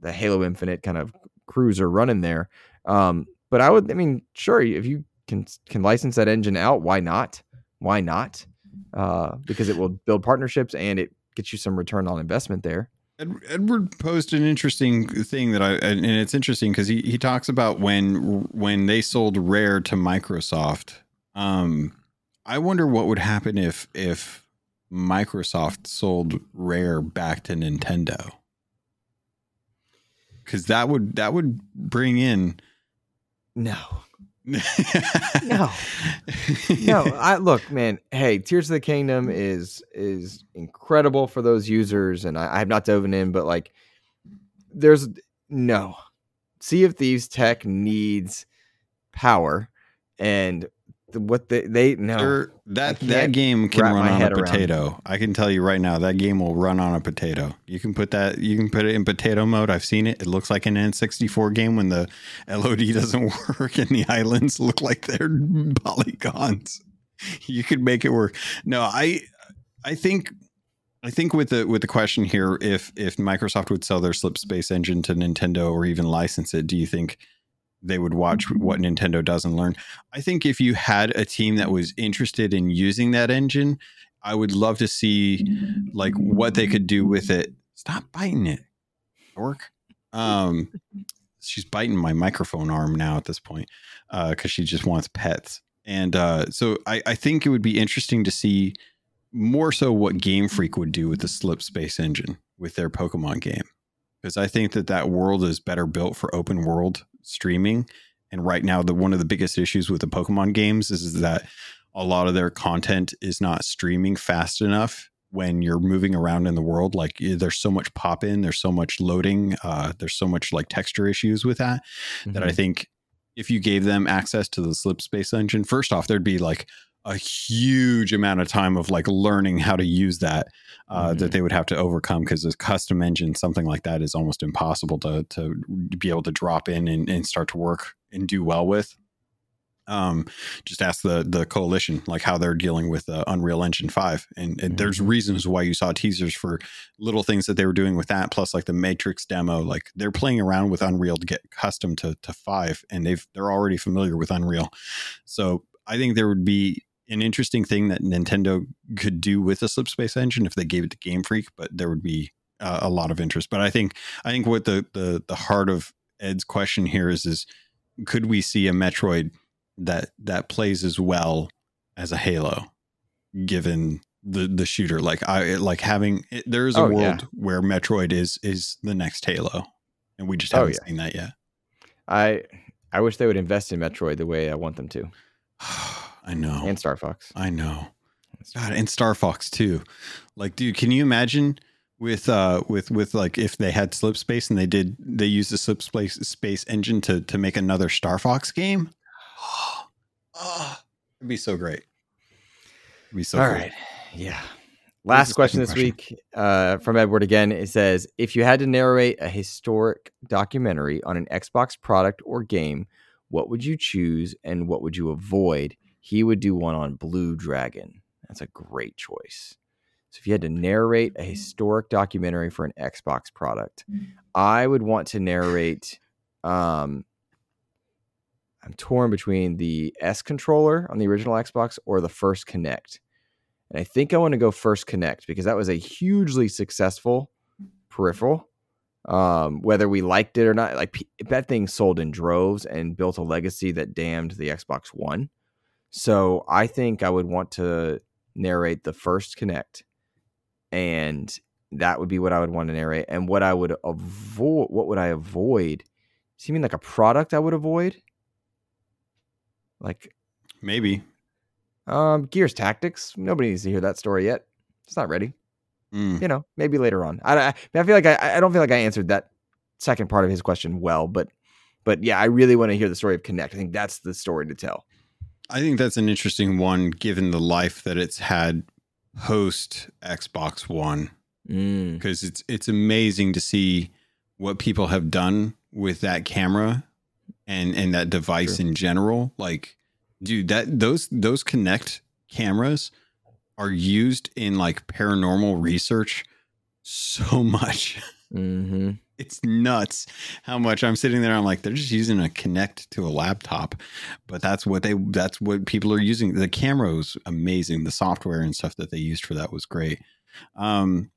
the Halo Infinite kind of cruiser running there. Um, but I would. I mean, sure, if you can can license that engine out, why not? Why not? Uh, because it will build partnerships and it gets you some return on investment there. Edward posed an interesting thing that I, and it's interesting because he, he talks about when when they sold Rare to Microsoft. Um, I wonder what would happen if if Microsoft sold Rare back to Nintendo, because that would that would bring in no. No, no. I look, man. Hey, Tears of the Kingdom is is incredible for those users, and I, I have not dove in, but like, there's no Sea of Thieves tech needs power, and what they they no sure, that that game can run on a potato. Around. I can tell you right now that game will run on a potato. You can put that you can put it in potato mode. I've seen it. It looks like an N64 game when the LOD doesn't work and the islands look like they're polygons. You could make it work. No, I I think I think with the with the question here, if if Microsoft would sell their Slipspace engine to Nintendo or even license it, do you think they would watch mm-hmm. what Nintendo does and learn. I think if you had a team that was interested in using that engine, I would love to see like what they could do with it. Stop biting it, work. Um, she's biting my microphone arm now at this point because uh, she just wants pets. And uh, so I, I think it would be interesting to see more so what Game Freak would do with the Slipspace engine with their Pokemon game because I think that that world is better built for open world streaming. And right now, the one of the biggest issues with the Pokemon games is, is that a lot of their content is not streaming fast enough when you're moving around in the world. Like there's so much pop in, there's so much loading, uh, there's so much like texture issues with that mm-hmm. that I mm-hmm. think if you gave them access to the Slipspace engine, first off, there'd be like a huge amount of time of like learning how to use that uh, mm-hmm. that they would have to overcome because a custom engine, something like that, is almost impossible to to be able to drop in and, and start to work and do well with. Um, just ask the the coalition like how they're dealing with uh, Unreal Engine five, and, and mm-hmm. there's reasons why you saw teasers for little things that they were doing with that, plus like the Matrix demo. Like they're playing around with Unreal to get custom to to five, and they've they're already familiar with Unreal. So I think there would be an interesting thing that Nintendo could do with a Slipspace engine if they gave it to Game Freak, but there would be uh, a lot of interest. But I think I think what the the the heart of Ed's question here is is could we see a Metroid that that plays as well as a Halo, given the the shooter like I like having it, there is a oh, world yeah. where Metroid is is the next Halo, and we just oh, haven't oh, yeah. seen that yet. I I wish they would invest in Metroid the way I want them to. I know. And Star Fox. I know. God, and Star Fox too. Like, dude, can you imagine with uh with with like if they had Slipspace and they did they used the Slipspace space engine to to make another Star Fox game? Oh, it'd be so great. It'd be so All right. Yeah. Last question this question. week uh, from Edward again. It says, if you had to narrate a historic documentary on an Xbox product or game, what would you choose and what would you avoid? He would do one on Blue Dragon. That's a great choice. So if you had to narrate a historic documentary for an Xbox product, I would want to narrate. Um, I'm torn between the S controller on the original Xbox or the first Kinect, And I think I want to go first Kinect because that was a hugely successful peripheral. Um, whether we liked it or not, like that thing sold in droves and built a legacy that damned the Xbox One. So I think I would want to narrate the first Kinect, and that would be what I would want to narrate. And what I would avoid, what would I avoid? Do you mean like a product I would avoid? Like maybe. Um, Gears Tactics. Nobody needs to hear that story yet. It's not ready. Mm. You know, maybe later on. I, I, I feel like I, I don't feel like I answered that second part of his question well, but but yeah, I really want to hear the story of Kinect. I think that's the story to tell. I think that's an interesting one given the life that it's had post Xbox One. Because mm. it's it's amazing to see what people have done with that camera and and that device True. in general. Like, dude, that those those Kinect cameras are used in like paranormal research so much. Mm-hmm. It's nuts how much I'm sitting there. I'm like, they're just using a Kinect to a laptop, but that's what they that's what people are using. The camera was amazing. The software and stuff that they used for that was great. Um,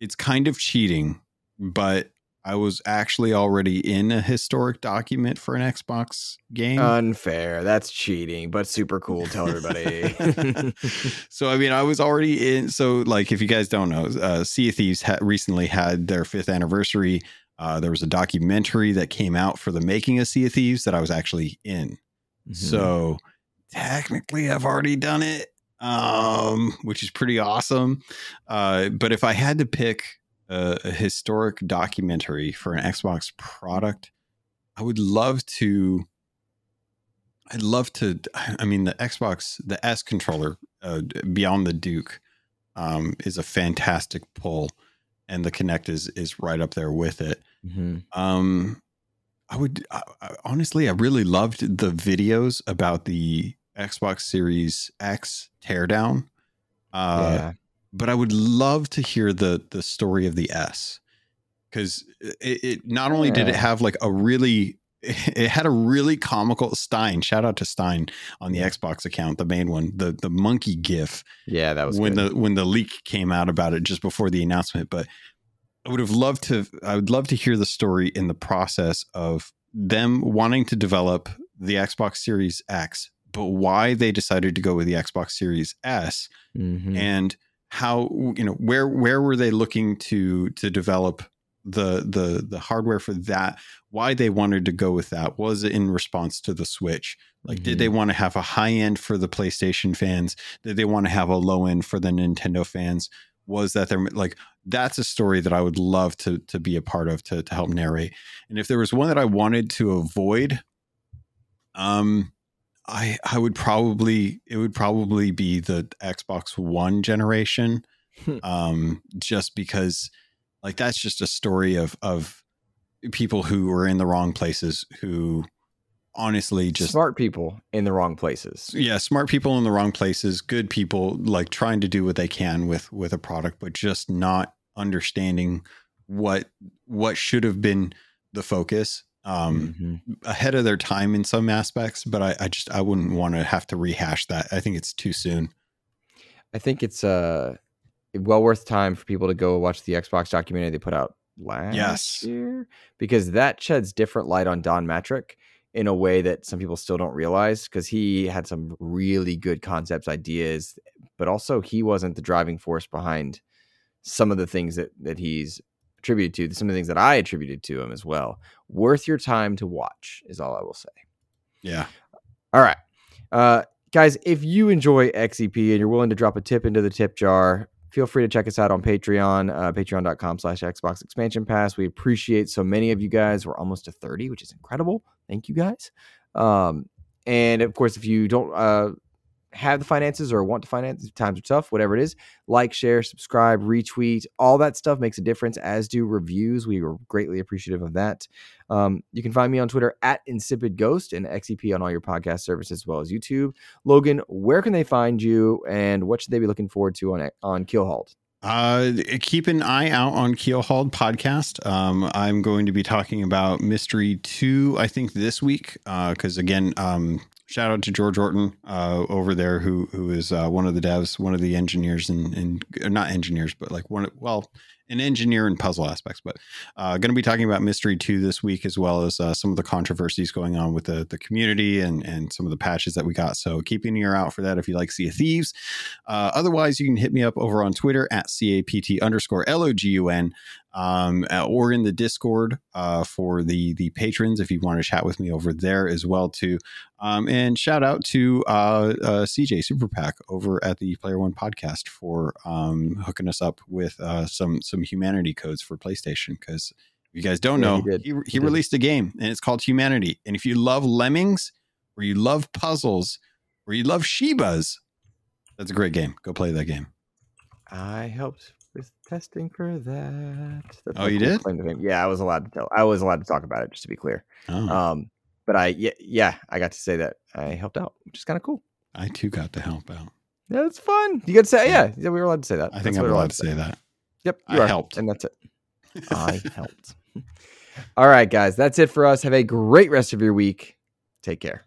it's kind of cheating, but I was actually already in a historic document for an Xbox game. Unfair. That's cheating, but super cool. Tell everybody. so I mean, I was already in. So like, if you guys don't know, uh, Sea of Thieves ha- recently had their fifth anniversary. Uh, there was a documentary that came out for the making of Sea of Thieves that I was actually in. Mm-hmm. So technically, I've already done it, um, which is pretty awesome. Uh, but if I had to pick a, a historic documentary for an Xbox product, I would love to. I'd love to. I mean, the Xbox, the S controller, uh, Beyond the Duke, um, is a fantastic pull, and the Kinect is is right up there with it. Mm-hmm. Um, I would I, I, honestly, I really loved the videos about the Xbox Series X teardown. Uh, yeah but I would love to hear the the story of the S because it, it, not only did it have like a really it had a really comical Stein. Shout out to Stein on the Xbox account, the main one, the the monkey GIF. Yeah, that was when good. the when the leak came out about it just before the announcement. But I would have loved to. I would love to hear the story in the process of them wanting to develop the Xbox Series X, but why they decided to go with the Xbox Series S, mm-hmm. and how you know where where were they looking to to develop the the the hardware for that? Why they wanted to go with that? Was it in response to the switch? Like mm-hmm. did they mm-hmm. want to have a high end for the playstation fans? Did they want to have a low end for the nintendo fans? Was that they're like that's a story that i would love to to be a part of to, to help narrate. And if there was one that i wanted to avoid um I I would probably it would probably be the Xbox One generation, hmm. um, just because like that's just a story of of people who were in the wrong places who honestly just smart people in the wrong places. Yeah, smart people in the wrong places, good people like trying to do what they can with with a product, but just not understanding what what should have been the focus um, mm-hmm. ahead of their time in some aspects, but I, I just I wouldn't want to have to rehash that. I think it's too soon. I think it's uh well worth time for people to go watch the Xbox documentary they put out last yes. year because that sheds different light on Don Mattrick in a way that some people still don't realize because he had some really good concepts, ideas, but also he wasn't the driving force behind some of the things that that he's attributed to, some of the things that I attributed to him as well. Worth your time to watch is all I will say. Yeah. All right. Uh, guys, if you enjoy XEP and you're willing to drop a tip into the tip jar, feel free to check us out on Patreon, uh, patreon.com slash Xbox Expansion Pass. We appreciate so many of you guys. We're almost to 30, which is incredible. Thank you guys. Um, and of course, if you don't uh, have the finances or want to finance, times are tough, whatever it is, like, share, subscribe, retweet, all that stuff makes a difference, as do reviews. We are greatly appreciative of that. Um, you can find me on Twitter at Insipid Ghost and XEP on all your podcast services as well as YouTube. Logun, where can they find you and what should they be looking forward to on, on Keelhauled? Uh, keep an eye out on Keelhauled podcast. Um, I'm going to be talking about Mystery 2, I think, this week. Because, uh, again, um, shout out to George Orton uh, over there, who who is uh, one of the devs, one of the engineers, and not engineers, but like one. Well, an engineer in puzzle aspects, but uh, going to be talking about Mystery 2 this week, as well as uh, some of the controversies going on with the, the community and, and some of the patches that we got. So keep an ear out for that if you like Sea of Thieves. Uh, otherwise, you can hit me up over on Twitter at CAPT underscore L-O-G-U-N um, uh, or in the Discord uh, for the the patrons if you want to chat with me over there as well too. Um, and shout out to uh, uh CJ Super Pack over at the Player One Podcast for um, hooking us up with uh, some some humanity codes for PlayStation because. If you guys don't yeah, know, he, he, he, he released a game and it's called Humanity. And if you love lemmings, or you love puzzles, or you love Shibas, that's a great game. Go play that game. I helped with testing for that. That's oh, you did? Yeah, I was allowed to tell. I was allowed to talk about it, just to be clear. Oh. Um, but I yeah, yeah, I got to say that I helped out, which is kind of cool. I too got to help out. Yeah, it's fun. You got to say yeah, yeah. We were allowed to say that. I think I'm allowed, allowed to say that. Yep, I are, helped, and that's it. I helped. All right, guys, that's it for us. Have a great rest of your week. Take care.